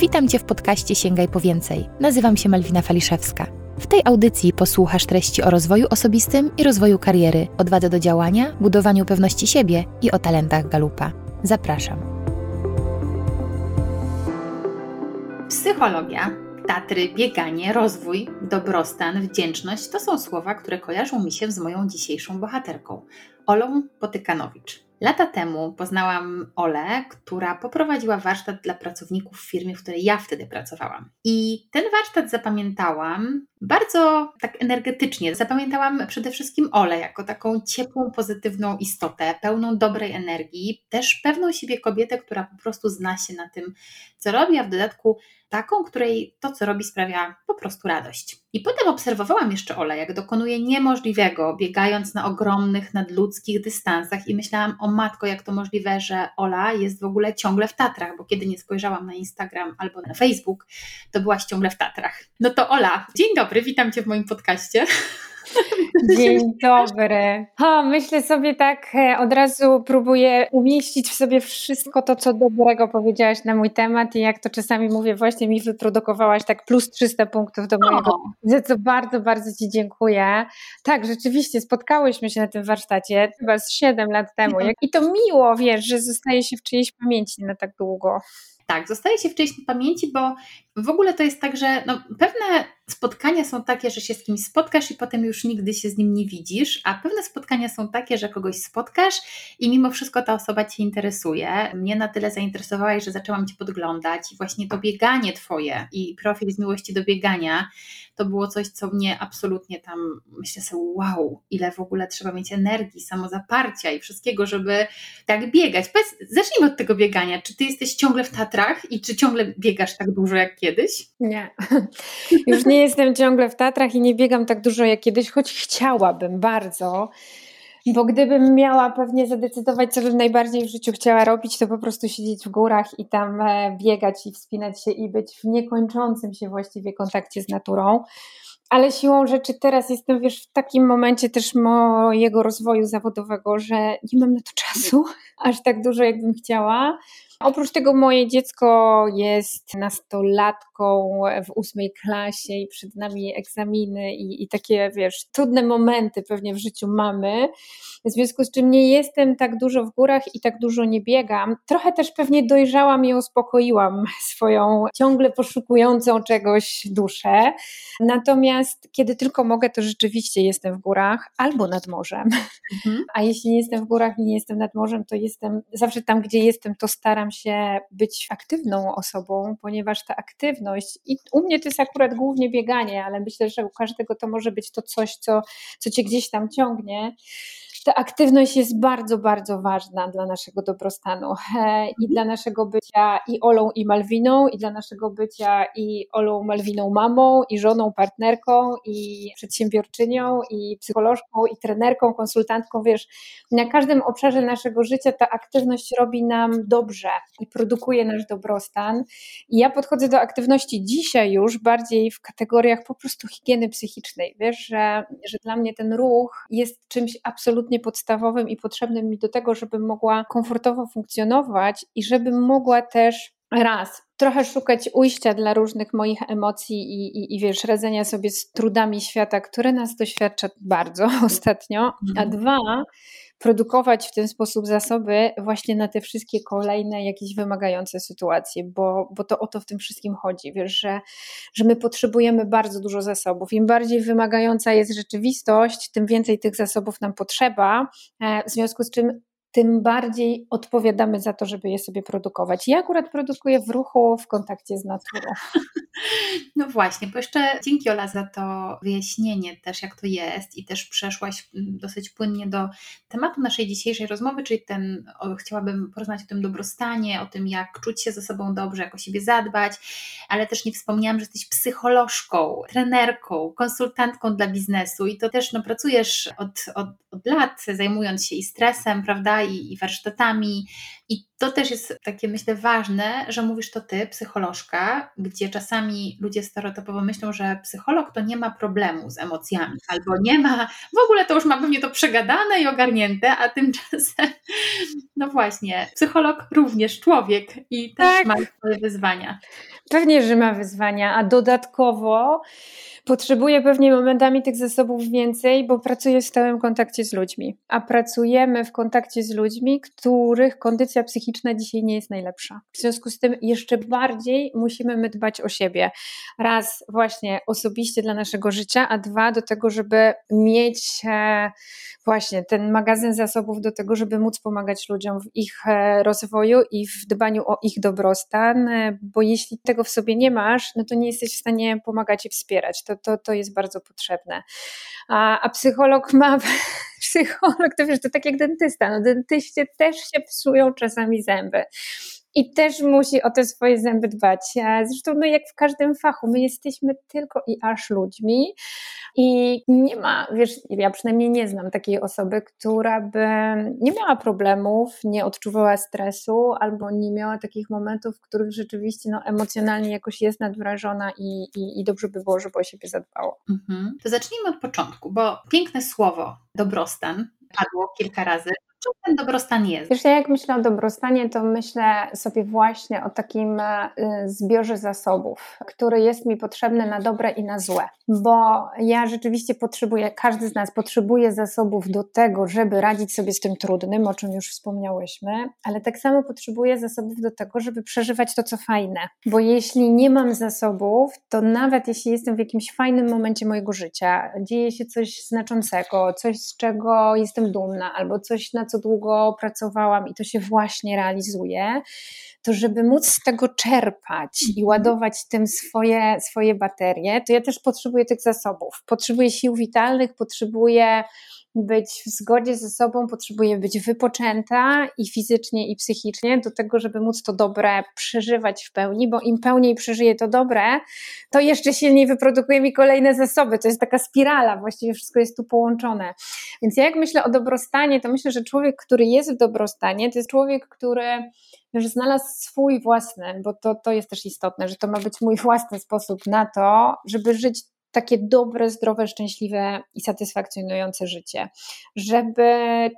Witam Cię w podcaście Sięgaj po więcej. Nazywam się Malwina Faliszewska. W tej audycji posłuchasz treści o rozwoju osobistym i rozwoju kariery, odwadze do działania, budowaniu pewności siebie i o talentach Galupa. Zapraszam. Psychologia, Tatry, bieganie, rozwój, dobrostan, wdzięczność to są słowa, które kojarzą mi się z moją dzisiejszą bohaterką, Olą Potykanowicz. Lata temu poznałam Olę, która poprowadziła warsztat dla pracowników w firmie, w której ja wtedy pracowałam. I ten warsztat zapamiętałam bardzo tak energetycznie. Zapamiętałam przede wszystkim Olę jako taką ciepłą, pozytywną istotę, pełną dobrej energii, też pewną siebie kobietę, która po prostu zna się na tym, co robi, a w dodatku taką, której to, co robi, sprawia po prostu radość. I potem obserwowałam jeszcze Olę, jak dokonuje niemożliwego, biegając na ogromnych, nadludzkich dystansach i myślałam, o matko, jak to możliwe, że Ola jest w ogóle ciągle w Tatrach, bo kiedy nie spojrzałam na Instagram albo na Facebook, to byłaś ciągle w Tatrach. No to Ola, dzień dobry, witam Cię w moim podcaście. Dzień dobry. Ha, myślę sobie tak, e, od razu próbuję umieścić w sobie wszystko to, co dobrego powiedziałaś na mój temat i jak to czasami mówię, właśnie mi wyprodukowałaś tak plus 300 punktów do mojego, o. za co bardzo, bardzo Ci dziękuję. Tak, rzeczywiście spotkałyśmy się na tym warsztacie chyba z 7 lat temu i to miło, wiesz, że zostaje się w czyjejś pamięci na tak długo. Tak, zostaje się w czyjejś pamięci, bo w ogóle to jest tak, że no, pewne spotkania są takie, że się z kimś spotkasz i potem już nigdy się z nim nie widzisz, a pewne spotkania są takie, że kogoś spotkasz i mimo wszystko ta osoba Cię interesuje. Mnie na tyle zainteresowałaś, że zaczęłam Cię podglądać i właśnie to bieganie Twoje i profil z miłości do biegania to było coś, co mnie absolutnie tam, myślę sobie, wow, ile w ogóle trzeba mieć energii, samozaparcia i wszystkiego, żeby tak biegać. Powiedz, zacznijmy od tego biegania. Czy Ty jesteś ciągle w Tatrach i czy ciągle biegasz tak dużo jak kiedyś? Kiedyś? Nie. Już nie jestem ciągle w Tatrach i nie biegam tak dużo jak kiedyś, choć chciałabym bardzo. Bo gdybym miała pewnie zadecydować, co bym najbardziej w życiu chciała robić, to po prostu siedzieć w górach i tam e, biegać i wspinać się i być w niekończącym się właściwie kontakcie z naturą. Ale siłą rzeczy teraz jestem, wiesz, w takim momencie też mojego rozwoju zawodowego, że nie mam na to czasu aż tak dużo, jakbym chciała. Oprócz tego moje dziecko jest nastolatką w ósmej klasie i przed nami egzaminy i, i takie, wiesz, trudne momenty pewnie w życiu mamy, w związku z czym nie jestem tak dużo w górach i tak dużo nie biegam. Trochę też pewnie dojrzałam i uspokoiłam swoją ciągle poszukującą czegoś duszę. Natomiast kiedy tylko mogę, to rzeczywiście jestem w górach albo nad morzem. Mhm. A jeśli nie jestem w górach i nie jestem nad morzem, to jestem zawsze tam, gdzie jestem, to staram staram się być aktywną osobą, ponieważ ta aktywność, i u mnie to jest akurat głównie bieganie, ale myślę, że u każdego to może być to coś, co, co cię gdzieś tam ciągnie ta aktywność jest bardzo, bardzo ważna dla naszego dobrostanu i mhm. dla naszego bycia i Olą i Malwiną, i dla naszego bycia i Olą, Malwiną mamą, i żoną, partnerką, i przedsiębiorczynią, i psycholożką, i trenerką, konsultantką. Wiesz, na każdym obszarze naszego życia ta aktywność robi nam dobrze i produkuje nasz dobrostan. I ja podchodzę do aktywności dzisiaj już bardziej w kategoriach po prostu higieny psychicznej. Wiesz, że, że dla mnie ten ruch jest czymś absolutnie absolutnie podstawowym i potrzebnym mi do tego, żebym mogła komfortowo funkcjonować i żebym mogła też raz trochę szukać ujścia dla różnych moich emocji i, i, i wiesz, radzenia sobie z trudami świata, które nas doświadcza bardzo ostatnio, a mhm. dwa, produkować w ten sposób zasoby właśnie na te wszystkie kolejne jakieś wymagające sytuacje, bo, bo to o to w tym wszystkim chodzi, wiesz, że, że my potrzebujemy bardzo dużo zasobów. Im bardziej wymagająca jest rzeczywistość, tym więcej tych zasobów nam potrzeba, e, w związku z czym tym bardziej odpowiadamy za to, żeby je sobie produkować. Ja akurat produkuję w ruchu, w kontakcie z naturą. No właśnie, bo jeszcze dzięki Ola za to wyjaśnienie też, jak to jest i też przeszłaś mm, dosyć płynnie do tematu naszej dzisiejszej rozmowy, czyli ten, o, chciałabym porozmawiać o tym dobrostanie, o tym, jak czuć się ze sobą dobrze, jak o siebie zadbać, ale też nie wspomniałam, że jesteś psycholożką, trenerką, konsultantką dla biznesu i to też no, pracujesz od, od, od lat, zajmując się i stresem, prawda, i, i warsztatami, I to też jest takie, myślę, ważne, że mówisz to ty, psycholożka, gdzie czasami ludzie stereotypowo myślą, że psycholog to nie ma problemu z emocjami, albo nie ma, w ogóle to już ma pewnie to przegadane i ogarnięte, a tymczasem, no właśnie, psycholog również człowiek i też tak. ma swoje wyzwania. Pewnie, że ma wyzwania, a dodatkowo Potrzebuję pewnie momentami tych zasobów więcej, bo pracuję w stałym kontakcie z ludźmi. A pracujemy w kontakcie z ludźmi, których kondycja psychiczna dzisiaj nie jest najlepsza. W związku z tym jeszcze bardziej musimy my dbać o siebie. Raz właśnie osobiście dla naszego życia, a dwa do tego, żeby mieć e, właśnie ten magazyn zasobów do tego, żeby móc pomagać ludziom w ich e, rozwoju i w dbaniu o ich dobrostan, e, bo jeśli tego w sobie nie masz, no to nie jesteś w stanie pomagać i wspierać. To, to, to jest bardzo potrzebne. A, a psycholog ma, psycholog to wiesz, to tak jak dentysta, no dentyście też się psują czasami zęby i też musi o te swoje zęby dbać. Zresztą, no jak w każdym fachu, my jesteśmy tylko i aż ludźmi i nie ma, wiesz, ja przynajmniej nie znam takiej osoby, która by nie miała problemów, nie odczuwała stresu albo nie miała takich momentów, w których rzeczywiście no, emocjonalnie jakoś jest nadwrażona i, i, i dobrze by było, żeby o siebie zadbało. Mhm. To zacznijmy od początku, bo piękne słowo dobrostan padło kilka razy czym ten dobrostan jest? Wiesz, ja jak myślę o dobrostanie, to myślę sobie właśnie o takim e, zbiorze zasobów, który jest mi potrzebny na dobre i na złe. Bo ja rzeczywiście potrzebuję, każdy z nas potrzebuje zasobów do tego, żeby radzić sobie z tym trudnym, o czym już wspomniałyśmy, ale tak samo potrzebuję zasobów do tego, żeby przeżywać to, co fajne. Bo jeśli nie mam zasobów, to nawet jeśli jestem w jakimś fajnym momencie mojego życia, dzieje się coś znaczącego, coś, z czego jestem dumna, albo coś, na co długo pracowałam i to się właśnie realizuje, to żeby móc z tego czerpać i mhm. ładować tym swoje, swoje baterie, to ja też potrzebuję tych zasobów. Potrzebuję sił witalnych, potrzebuję być w zgodzie ze sobą, potrzebuję być wypoczęta i fizycznie, i psychicznie, do tego, żeby móc to dobre przeżywać w pełni, bo im pełniej przeżyję to dobre, to jeszcze silniej wyprodukuje mi kolejne zasoby. To jest taka spirala, właściwie wszystko jest tu połączone. Więc ja jak myślę o dobrostanie, to myślę, że człowiek, który jest w dobrostanie, to jest człowiek, który już znalazł swój własny, bo to, to jest też istotne, że to ma być mój własny sposób na to, żeby żyć takie dobre, zdrowe, szczęśliwe i satysfakcjonujące życie, żeby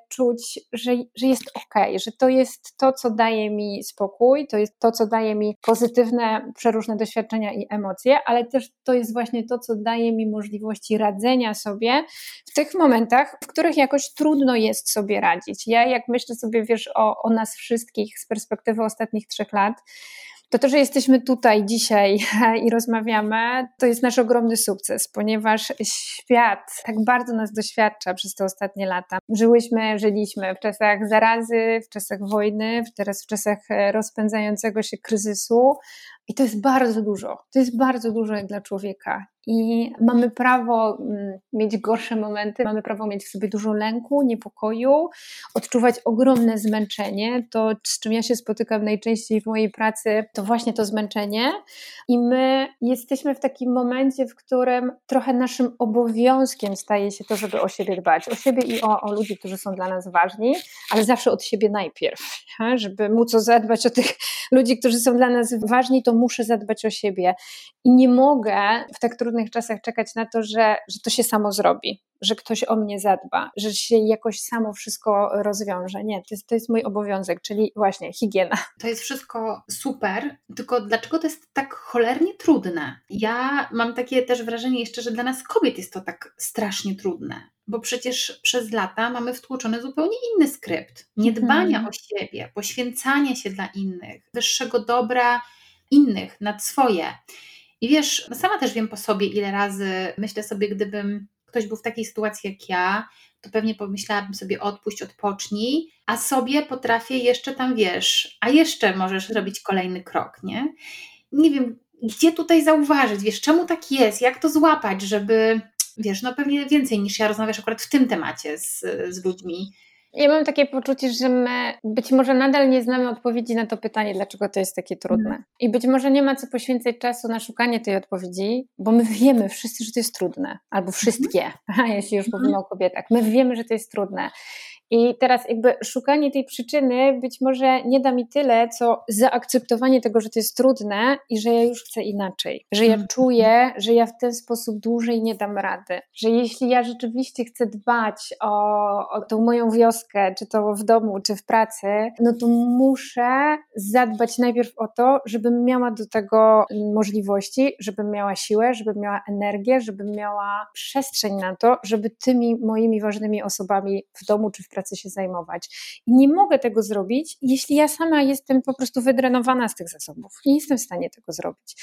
czuć, że, że jest ok, że to jest to, co daje mi spokój, to jest to, co daje mi pozytywne, przeróżne doświadczenia i emocje, ale też to jest właśnie to, co daje mi możliwości radzenia sobie w tych momentach, w których jakoś trudno jest sobie radzić. Ja, jak myślę sobie, wiesz, o, o nas wszystkich z perspektywy ostatnich trzech lat, to to, że jesteśmy tutaj dzisiaj i rozmawiamy, to jest nasz ogromny sukces, ponieważ świat tak bardzo nas doświadcza przez te ostatnie lata. Żyłyśmy, żyliśmy w czasach zarazy, w czasach wojny, teraz w czasach e, rozpędzającego się kryzysu, i to jest bardzo dużo. To jest bardzo dużo jak dla człowieka. I mamy prawo mm, mieć gorsze momenty, mamy prawo mieć w sobie dużo lęku, niepokoju, odczuwać ogromne zmęczenie. To, z czym ja się spotykam najczęściej w mojej pracy, to właśnie to zmęczenie. I my jesteśmy w takim momencie, w którym trochę naszym obowiązkiem staje się to, żeby o siebie dbać. O siebie i o, o ludzi, którzy są dla nas ważni, ale zawsze od siebie najpierw. Żeby móc zadbać o tych ludzi, którzy są dla nas ważni, to muszę zadbać o siebie. I nie mogę w tak trudnych czasach czekać na to, że, że to się samo zrobi, że ktoś o mnie zadba, że się jakoś samo wszystko rozwiąże. Nie, to jest, to jest mój obowiązek, czyli właśnie higiena. To jest wszystko super, tylko dlaczego to jest tak cholernie trudne? Ja mam takie też wrażenie jeszcze, że dla nas kobiet jest to tak strasznie trudne bo przecież przez lata mamy wtłoczony zupełnie inny skrypt niedbania mhm. o siebie, poświęcania się dla innych, wyższego dobra innych nad swoje. I wiesz, no sama też wiem po sobie, ile razy myślę sobie, gdybym ktoś był w takiej sytuacji jak ja, to pewnie pomyślałabym sobie odpuść, odpocznij, a sobie potrafię jeszcze tam, wiesz, a jeszcze możesz zrobić kolejny krok, nie? Nie wiem, gdzie tutaj zauważyć, wiesz, czemu tak jest, jak to złapać, żeby, wiesz, no pewnie więcej niż ja rozmawiasz akurat w tym temacie z, z ludźmi, ja mam takie poczucie, że my być może nadal nie znamy odpowiedzi na to pytanie, dlaczego to jest takie trudne. Mm. I być może nie ma co poświęcać czasu na szukanie tej odpowiedzi, bo my wiemy wszyscy, że to jest trudne, albo wszystkie, mm. jeśli już mówimy mm. o kobietach. My wiemy, że to jest trudne. I teraz jakby szukanie tej przyczyny być może nie da mi tyle, co zaakceptowanie tego, że to jest trudne i że ja już chcę inaczej. Że ja mhm. czuję, że ja w ten sposób dłużej nie dam rady. Że jeśli ja rzeczywiście chcę dbać o, o tą moją wioskę, czy to w domu, czy w pracy, no to muszę zadbać najpierw o to, żebym miała do tego możliwości, żebym miała siłę, żebym miała energię, żebym miała przestrzeń na to, żeby tymi moimi ważnymi osobami w domu czy w pracy się zajmować. I nie mogę tego zrobić, jeśli ja sama jestem po prostu wydrenowana z tych zasobów. Nie jestem w stanie tego zrobić.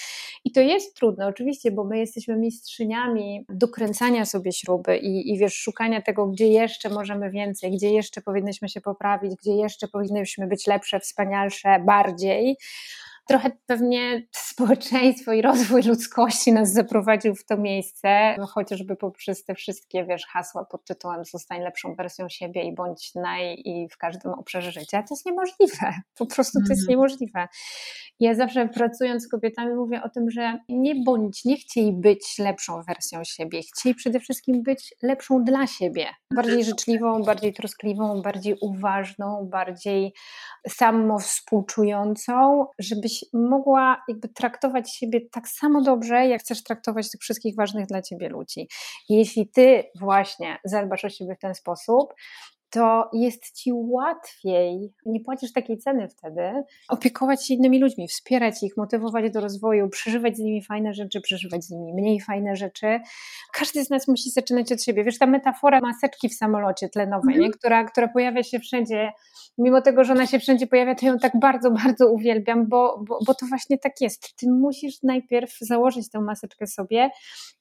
I to jest trudne, oczywiście, bo my jesteśmy mistrzyniami dokręcania sobie śruby i, i wiesz, szukania tego, gdzie jeszcze możemy więcej, gdzie jeszcze powinnyśmy się poprawić, gdzie jeszcze powinnyśmy być lepsze, wspanialsze, bardziej trochę pewnie społeczeństwo i rozwój ludzkości nas zaprowadził w to miejsce, no chociażby poprzez te wszystkie, wiesz, hasła pod tytułem zostań lepszą wersją siebie i bądź naj i w każdym obszarze życia. To jest niemożliwe. Po prostu to jest mhm. niemożliwe. Ja zawsze pracując z kobietami mówię o tym, że nie bądź, nie chciej być lepszą wersją siebie, chciej przede wszystkim być lepszą dla siebie. Bardziej życzliwą, bardziej troskliwą, bardziej uważną, bardziej samowspółczującą, żebyś mogła jakby traktować siebie tak samo dobrze, jak chcesz traktować tych wszystkich ważnych dla ciebie ludzi. Jeśli ty właśnie zadbasz o siebie w ten sposób, to jest ci łatwiej, nie płacisz takiej ceny wtedy, opiekować się innymi ludźmi, wspierać ich, motywować do rozwoju, przeżywać z nimi fajne rzeczy, przeżywać z nimi mniej fajne rzeczy. Każdy z nas musi zaczynać od siebie. Wiesz, ta metafora maseczki w samolocie tlenowej, mm. nie? Która, która pojawia się wszędzie, mimo tego, że ona się wszędzie pojawia, to ją tak bardzo, bardzo uwielbiam, bo, bo, bo to właśnie tak jest. Ty musisz najpierw założyć tę maseczkę sobie,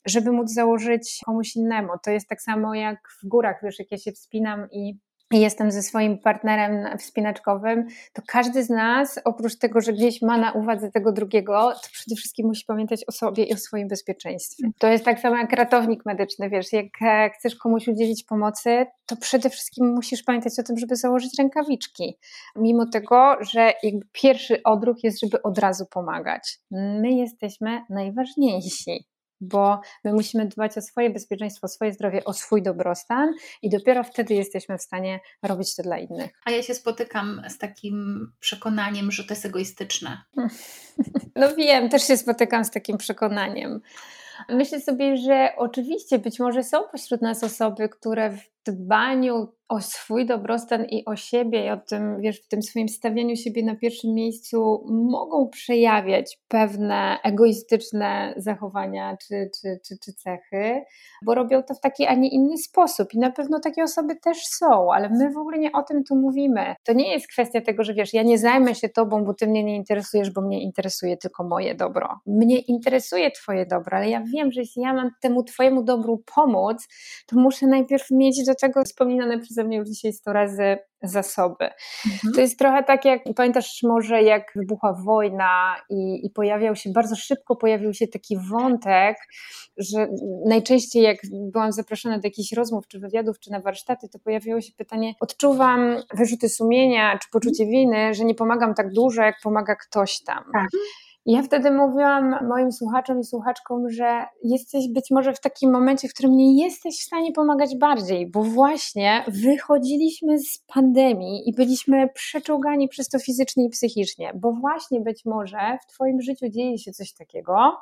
żeby móc założyć komuś innemu. To jest tak samo jak w górach, wiesz, jak ja się wspinam i jestem ze swoim partnerem wspinaczkowym, to każdy z nas, oprócz tego, że gdzieś ma na uwadze tego drugiego, to przede wszystkim musi pamiętać o sobie i o swoim bezpieczeństwie. To jest tak samo jak ratownik medyczny, wiesz, jak e, chcesz komuś udzielić pomocy, to przede wszystkim musisz pamiętać o tym, żeby założyć rękawiczki. Mimo tego, że jakby pierwszy odruch jest, żeby od razu pomagać. My jesteśmy najważniejsi bo my musimy dbać o swoje bezpieczeństwo, o swoje zdrowie, o swój dobrostan i dopiero wtedy jesteśmy w stanie robić to dla innych. A ja się spotykam z takim przekonaniem, że to jest egoistyczne. No wiem, też się spotykam z takim przekonaniem. Myślę sobie, że oczywiście być może są pośród nas osoby, które w dbaniu o swój dobrostan i o siebie, i o tym, wiesz, w tym swoim stawianiu siebie na pierwszym miejscu mogą przejawiać pewne egoistyczne zachowania czy, czy, czy, czy cechy, bo robią to w taki, a nie inny sposób. I na pewno takie osoby też są, ale my w ogóle nie o tym tu mówimy. To nie jest kwestia tego, że wiesz, ja nie zajmę się tobą, bo ty mnie nie interesujesz, bo mnie interesuje tylko moje dobro. Mnie interesuje twoje dobro, ale ja wiem, że jeśli ja mam temu twojemu dobru pomóc, to muszę najpierw mieć do tego wspominane przeze mnie już dzisiaj 100 razy zasoby. Mhm. To jest trochę tak jak, pamiętasz może jak wybuchła wojna i, i pojawiał się, bardzo szybko pojawił się taki wątek, że najczęściej jak byłam zaproszona do jakichś rozmów, czy wywiadów, czy na warsztaty, to pojawiło się pytanie, odczuwam wyrzuty sumienia, czy poczucie winy, że nie pomagam tak dużo, jak pomaga ktoś tam. Tak. Ja wtedy mówiłam moim słuchaczom i słuchaczkom, że jesteś być może w takim momencie, w którym nie jesteś w stanie pomagać bardziej, bo właśnie wychodziliśmy z pandemii i byliśmy przeczołgani przez to fizycznie i psychicznie, bo właśnie być może w Twoim życiu dzieje się coś takiego,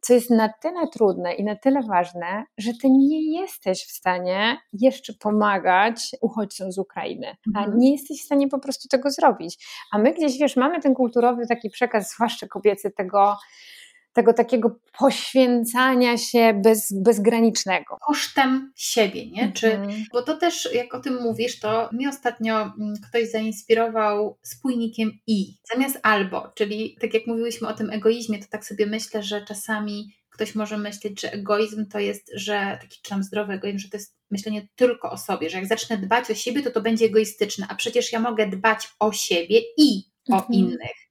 co jest na tyle trudne i na tyle ważne, że ty nie jesteś w stanie jeszcze pomagać uchodźcom z Ukrainy, a mhm. nie jesteś w stanie po prostu tego zrobić. A my gdzieś, wiesz, mamy ten kulturowy taki przekaz, zwłaszcza kobiecy, tego, tego takiego poświęcania się bez, bezgranicznego. Kosztem siebie, nie? Czy, mhm. bo to też, jak o tym mówisz, to mnie ostatnio mm, ktoś zainspirował spójnikiem i zamiast albo, czyli tak jak mówiłyśmy o tym egoizmie, to tak sobie myślę, że czasami ktoś może myśleć, że egoizm to jest, że taki czy tam zdrowy egoizm, że to jest myślenie tylko o sobie, że jak zacznę dbać o siebie, to to będzie egoistyczne, a przecież ja mogę dbać o siebie i o mhm. innych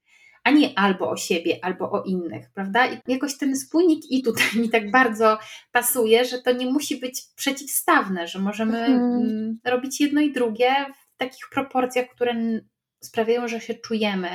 a nie albo o siebie, albo o innych, prawda? I jakoś ten spójnik i tutaj mi tak bardzo pasuje, że to nie musi być przeciwstawne, że możemy mhm. robić jedno i drugie w takich proporcjach, które sprawiają, że się czujemy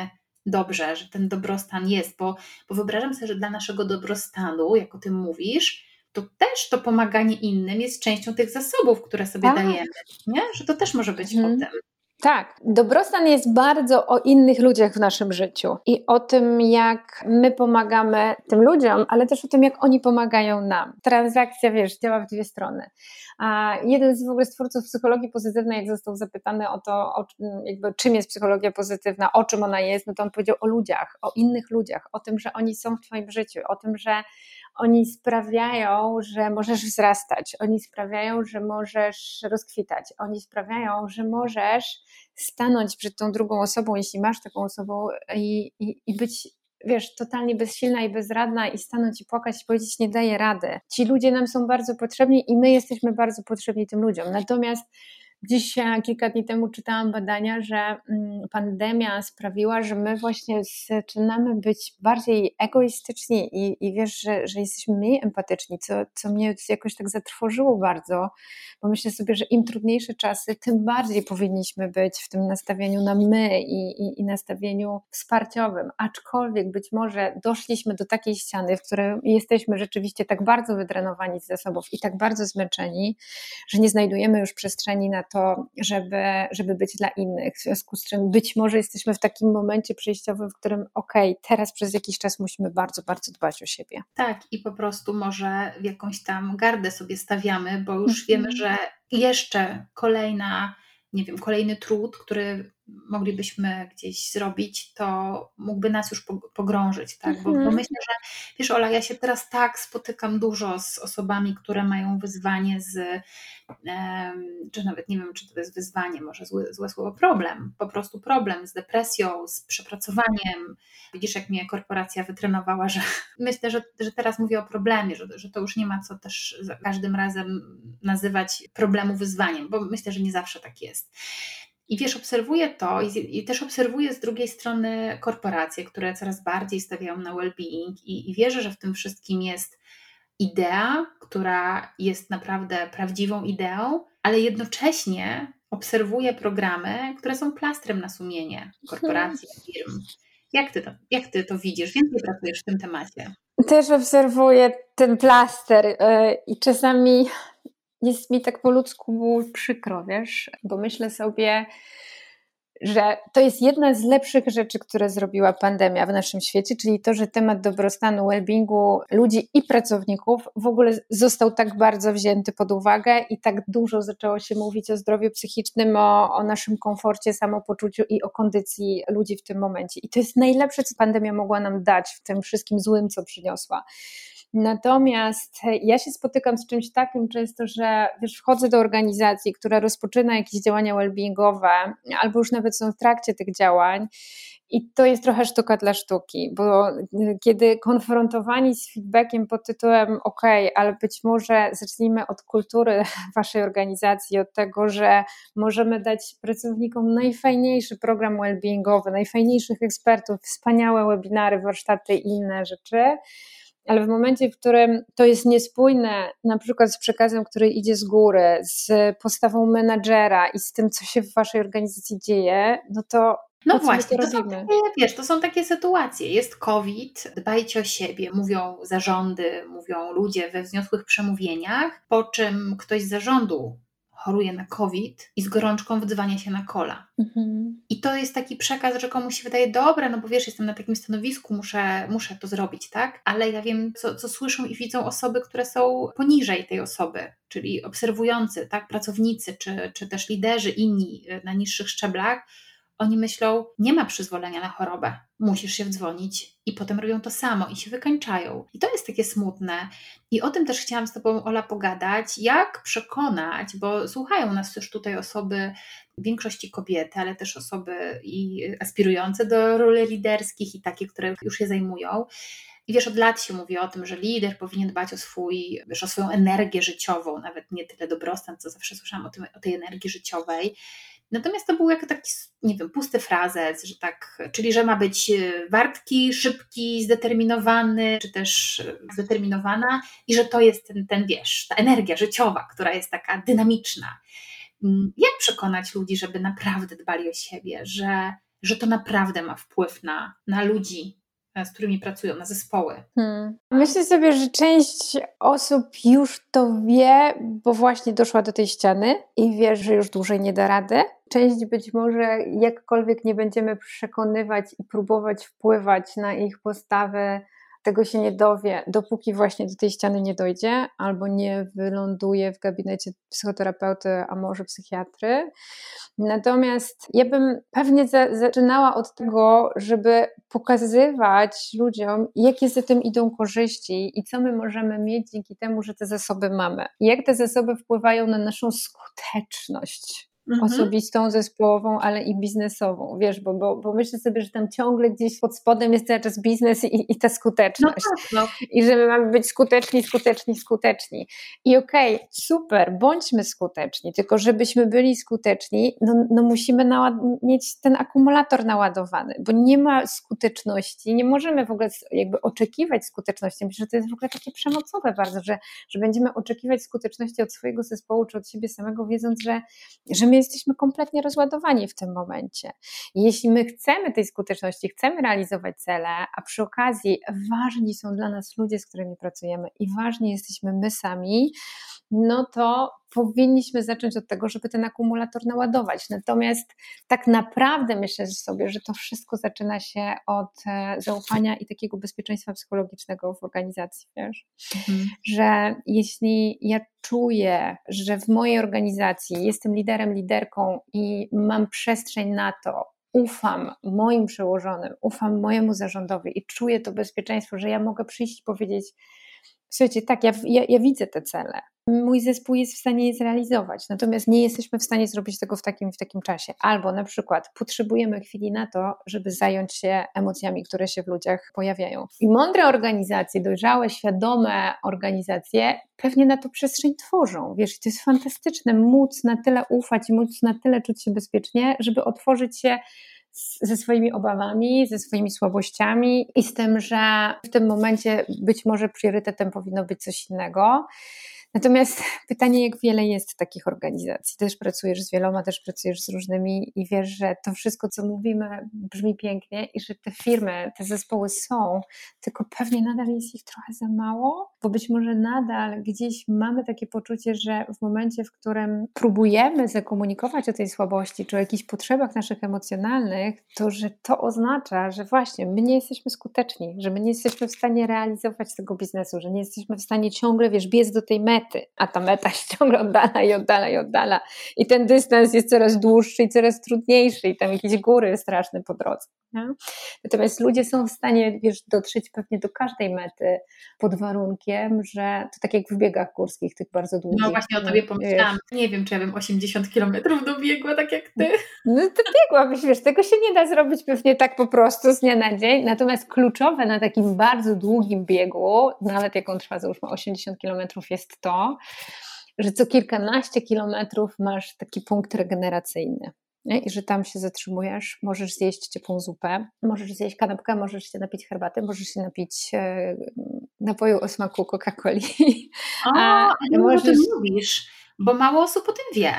dobrze, że ten dobrostan jest, bo, bo wyobrażam sobie, że dla naszego dobrostanu, jak o tym mówisz, to też to pomaganie innym jest częścią tych zasobów, które sobie tak. dajemy, nie? że to też może być mhm. potem. Tak, dobrostan jest bardzo o innych ludziach w naszym życiu i o tym, jak my pomagamy tym ludziom, ale też o tym, jak oni pomagają nam. Transakcja, wiesz, działa w dwie strony. A jeden z w ogóle twórców psychologii pozytywnej, jak został zapytany o to, o, jakby czym jest psychologia pozytywna, o czym ona jest, no to on powiedział o ludziach, o innych ludziach, o tym, że oni są w Twoim życiu, o tym, że oni sprawiają, że możesz wzrastać, oni sprawiają, że możesz rozkwitać, oni sprawiają, że możesz stanąć przed tą drugą osobą, jeśli masz taką osobą i, i, i być wiesz, totalnie bezsilna i bezradna i stanąć i płakać i powiedzieć, nie daję rady. Ci ludzie nam są bardzo potrzebni i my jesteśmy bardzo potrzebni tym ludziom. Natomiast Dziś kilka dni temu czytałam badania, że mm, pandemia sprawiła, że my właśnie zaczynamy być bardziej egoistyczni i, i wiesz, że, że jesteśmy mniej empatyczni, co, co mnie jakoś tak zatrwożyło bardzo, bo myślę sobie, że im trudniejsze czasy, tym bardziej powinniśmy być w tym nastawieniu na my i, i, i nastawieniu wsparciowym. Aczkolwiek być może doszliśmy do takiej ściany, w której jesteśmy rzeczywiście tak bardzo wydrenowani z zasobów i tak bardzo zmęczeni, że nie znajdujemy już przestrzeni na to, żeby, żeby być dla innych. W związku z czym być może jesteśmy w takim momencie przejściowym, w którym okej, okay, teraz przez jakiś czas musimy bardzo, bardzo dbać o siebie. Tak, i po prostu może w jakąś tam gardę sobie stawiamy, bo już wiemy, mhm. że jeszcze kolejna nie wiem, kolejny trud, który moglibyśmy gdzieś zrobić, to mógłby nas już pogrążyć, tak? Bo, bo, mhm. myślę, że wiesz, Ola, ja się teraz tak spotykam dużo z osobami, które mają wyzwanie z, czy nawet nie wiem, czy to jest wyzwanie, może złe, złe słowo, problem, po prostu problem z depresją, z przepracowaniem. Widzisz, jak mnie korporacja wytrenowała, że myślę, że, że teraz mówię o problemie, że, że to już nie ma co też za każdym razem nazywać problemu wyzwaniem, bo myślę, że nie zawsze tak jest. I wiesz, obserwuję to i, i, też obserwuję z drugiej strony korporacje, które coraz bardziej stawiają na well-being i, i wierzę, że w tym wszystkim jest idea, która jest naprawdę prawdziwą ideą, ale jednocześnie obserwuję programy, które są plastrem na sumienie korporacji, firm. Jak ty, to, jak ty to widzisz? Więcej pracujesz w tym temacie. Też obserwuję ten plaster yy, i czasami jest mi tak po ludzku przykro, wiesz, bo myślę sobie, że to jest jedna z lepszych rzeczy, które zrobiła pandemia w naszym świecie, czyli to, że temat dobrostanu, well-beingu ludzi i pracowników w ogóle został tak bardzo wzięty pod uwagę i tak dużo zaczęło się mówić o zdrowiu psychicznym, o, o naszym komforcie, samopoczuciu i o kondycji ludzi w tym momencie. I to jest najlepsze, co pandemia mogła nam dać w tym wszystkim złym, co przyniosła. Natomiast ja się spotykam z czymś takim często, że wiesz, wchodzę do organizacji, która rozpoczyna jakieś działania well-beingowe, albo już nawet są w trakcie tych działań. I to jest trochę sztuka dla sztuki, bo kiedy konfrontowani z feedbackiem pod tytułem OK, ale być może zacznijmy od kultury waszej organizacji, od tego, że możemy dać pracownikom najfajniejszy program well-beingowy, najfajniejszych ekspertów, wspaniałe webinary, warsztaty i inne rzeczy ale w momencie, w którym to jest niespójne, na przykład z przekazem, który idzie z góry, z postawą menadżera i z tym, co się w waszej organizacji dzieje, no to no właśnie, to, to są takie, wiesz, to są takie sytuacje. Jest COVID, dbajcie o siebie, mówią zarządy, mówią ludzie we wzniosłych przemówieniach, po czym ktoś z zarządu choruje na COVID i z gorączką wdzwania się na kola. Mhm. I to jest taki przekaz, że komuś się wydaje, dobra, no bo wiesz, jestem na takim stanowisku, muszę, muszę to zrobić, tak? Ale ja wiem, co, co słyszą i widzą osoby, które są poniżej tej osoby, czyli obserwujący, tak? Pracownicy, czy, czy też liderzy inni y, na niższych szczeblach, oni myślą, nie ma przyzwolenia na chorobę, musisz się wdzwonić i potem robią to samo i się wykańczają. I to jest takie smutne. I o tym też chciałam z Tobą, Ola, pogadać, jak przekonać, bo słuchają nas też tutaj osoby, w większości kobiety, ale też osoby i aspirujące do ról liderskich i takie, które już je zajmują. I wiesz, od lat się mówi o tym, że lider powinien dbać o swój, wiesz, o swoją energię życiową, nawet nie tyle dobrostan, co zawsze słyszałam o, tym, o tej energii życiowej. Natomiast to był jak taki, nie wiem, pusty frazes, że tak, czyli że ma być e, wartki, szybki, zdeterminowany, czy też e, zdeterminowana i że to jest ten, ten wiesz, ta energia życiowa, która jest taka dynamiczna. Mm, jak przekonać ludzi, żeby naprawdę dbali o siebie, że, że to naprawdę ma wpływ na, na ludzi e, z którymi pracują, na zespoły? Hmm. Myślę sobie, że część osób już to wie, bo właśnie doszła do tej ściany i wie, że już dłużej nie da rady. Część być może jakkolwiek nie będziemy przekonywać i próbować wpływać na ich postawę, tego się nie dowie, dopóki właśnie do tej ściany nie dojdzie, albo nie wyląduje w gabinecie psychoterapeuty, a może psychiatry. Natomiast ja bym pewnie za, zaczynała od tego, żeby pokazywać ludziom, jakie za tym idą korzyści i co my możemy mieć dzięki temu, że te zasoby mamy. Jak te zasoby wpływają na naszą skuteczność mhm. osobistą, zespołową, ale i biznesową, wiesz, bo, bo, bo myślę sobie, że tam ciągle gdzieś pod spodem jest cały czas biznes i, i ta skuteczność. No tak, no. I że my mamy być skuteczni, skuteczni, skuteczni. I okej, okay, super, bądźmy skuteczni, tylko żebyśmy byli skuteczni, no, no musimy mieć ten akumulator naładowany, bo nie ma skuteczności, nie możemy w ogóle jakby oczekiwać skuteczności. Myślę, że to jest w ogóle takie przemocowe bardzo, że, że będziemy oczekiwać skuteczności od swojego zespołu czy od siebie samego, wiedząc, że, że my jesteśmy kompletnie rozładowani w tym momencie. Jeśli my chcemy tej skuteczności, chcemy realizować cele, a przy okazji ważni są dla nas ludzie, z którymi pracujemy i ważni jesteśmy my sami, no to powinniśmy zacząć od tego, żeby ten akumulator naładować. Natomiast tak naprawdę myślę sobie, że to wszystko zaczyna się od e, zaufania i takiego bezpieczeństwa psychologicznego w organizacji, wiesz? Mhm. Że jeśli ja czuję, że w mojej organizacji jestem liderem, liderką i mam przestrzeń na to, ufam moim przełożonym, ufam mojemu zarządowi i czuję to bezpieczeństwo, że ja mogę przyjść i powiedzieć, Słuchajcie, tak, ja, ja, ja, widzę te cele. Mój zespół jest w stanie je zrealizować, natomiast nie jesteśmy w stanie zrobić tego w takim, w takim czasie. Albo na przykład potrzebujemy chwili na to, żeby zająć się emocjami, które się w ludziach pojawiają. I mądre organizacje, dojrzałe, świadome organizacje pewnie na to przestrzeń tworzą. Wiesz, to jest fantastyczne móc na tyle ufać i móc na tyle czuć się bezpiecznie, żeby otworzyć się ze swoimi obawami, ze swoimi słabościami i z tym, że w tym momencie być może priorytetem powinno być coś innego. Natomiast pytanie, jak wiele jest takich organizacji? Też pracujesz z wieloma, też pracujesz z różnymi i wiesz, że to wszystko, co mówimy, brzmi pięknie i że te firmy, te zespoły są, tylko pewnie nadal jest ich trochę za mało, bo być może nadal gdzieś mamy takie poczucie, że w momencie, w którym próbujemy zakomunikować o tej słabości czy o jakichś potrzebach naszych emocjonalnych, to że to oznacza, że właśnie my nie jesteśmy skuteczni, że my nie jesteśmy w stanie realizować tego biznesu, że nie jesteśmy w stanie ciągle, wiesz, biec do tej mety, mety, a ta meta się ciągle oddala i oddala i oddala. I ten dystans jest coraz dłuższy i coraz trudniejszy i tam jakieś góry straszne po drodze. Nie? Natomiast ludzie są w stanie, wiesz, dotrzeć pewnie do każdej mety pod warunkiem, że to tak jak w biegach górskich, tych bardzo długich. No właśnie o tobie pomyślałam. Nie wiem, czy ja bym 80 kilometrów dobiegła, tak jak ty. No to biegłabyś, wiesz, tego się nie da zrobić pewnie tak po prostu z dnia na dzień. Natomiast kluczowe na takim bardzo długim biegu, nawet jak on trwa załóżmy 80 kilometrów, jest to, że co kilkanaście kilometrów masz taki punkt regeneracyjny. Nie? I że tam się zatrzymujesz, możesz zjeść ciepłą zupę, możesz zjeść kanapkę, możesz się napić herbaty, możesz się napić e, napoju o smaku Coca-Coli. A, a możesz... o tym mówisz, bo mało osób o tym wie.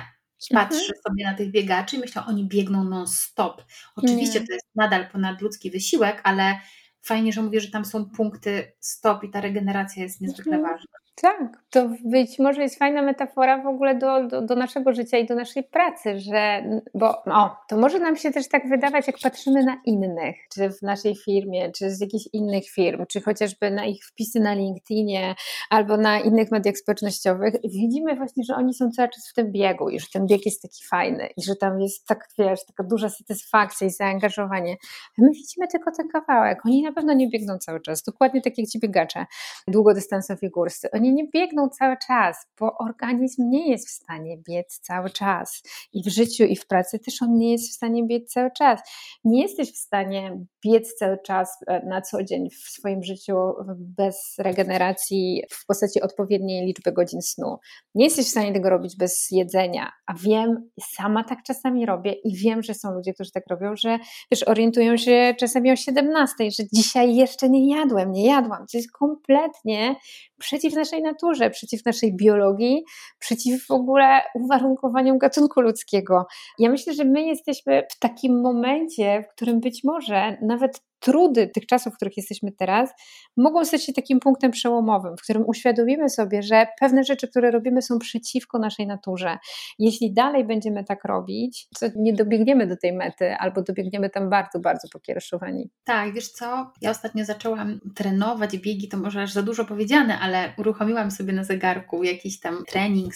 Patrzę mhm. sobie na tych biegaczy i myślę, oni biegną non-stop. Oczywiście Nie. to jest nadal ponadludzki wysiłek, ale fajnie, że mówię, że tam są punkty stop i ta regeneracja jest niezwykle mhm. ważna. Tak, to być może jest fajna metafora w ogóle do, do, do, naszego życia i do naszej pracy, że, bo o, to może nam się też tak wydawać, jak patrzymy na innych, czy w naszej firmie, czy z jakichś innych firm, czy chociażby na ich wpisy na LinkedInie albo na innych mediach społecznościowych, widzimy właśnie, że oni są cały czas w tym biegu i że ten bieg jest taki fajny i że tam jest tak, wiesz, taka duża satysfakcja i zaangażowanie. My widzimy tylko ten kawałek, oni na pewno nie biegną cały czas, dokładnie tak jak ci biegacze. Długodystansowi górscy. Oni nie biegną cały czas, bo organizm nie jest w stanie biec cały czas. I w życiu, i w pracy też on nie jest w stanie biec cały czas. Nie jesteś w stanie biec cały czas e, na co dzień w swoim życiu bez regeneracji w postaci odpowiedniej liczby godzin snu. Nie jesteś w stanie tego robić bez jedzenia. A wiem, sama tak czasami robię i wiem, że są ludzie, którzy tak robią, że wiesz, orientują się czasami o 17, że dzisiaj jeszcze nie jadłem, nie jadłam. To jest kompletnie przeciw naszej naturze, przeciw naszej biologii, przeciw w ogóle uwarunkowaniom gatunku ludzkiego. Ja myślę, że my jesteśmy w takim momencie, w którym być może nawet trudy tych czasów, w których jesteśmy teraz, mogą stać się takim punktem przełomowym, w którym uświadomimy sobie, że pewne rzeczy, które robimy, są przeciwko naszej naturze. Jeśli dalej będziemy tak robić, to nie dobiegniemy do tej mety, albo dobiegniemy tam bardzo, bardzo pokiereszowani. Tak, wiesz co? Ja ostatnio zaczęłam trenować biegi, to może aż za dużo powiedziane, ale uruchomiłam sobie na zegarku jakiś tam trening,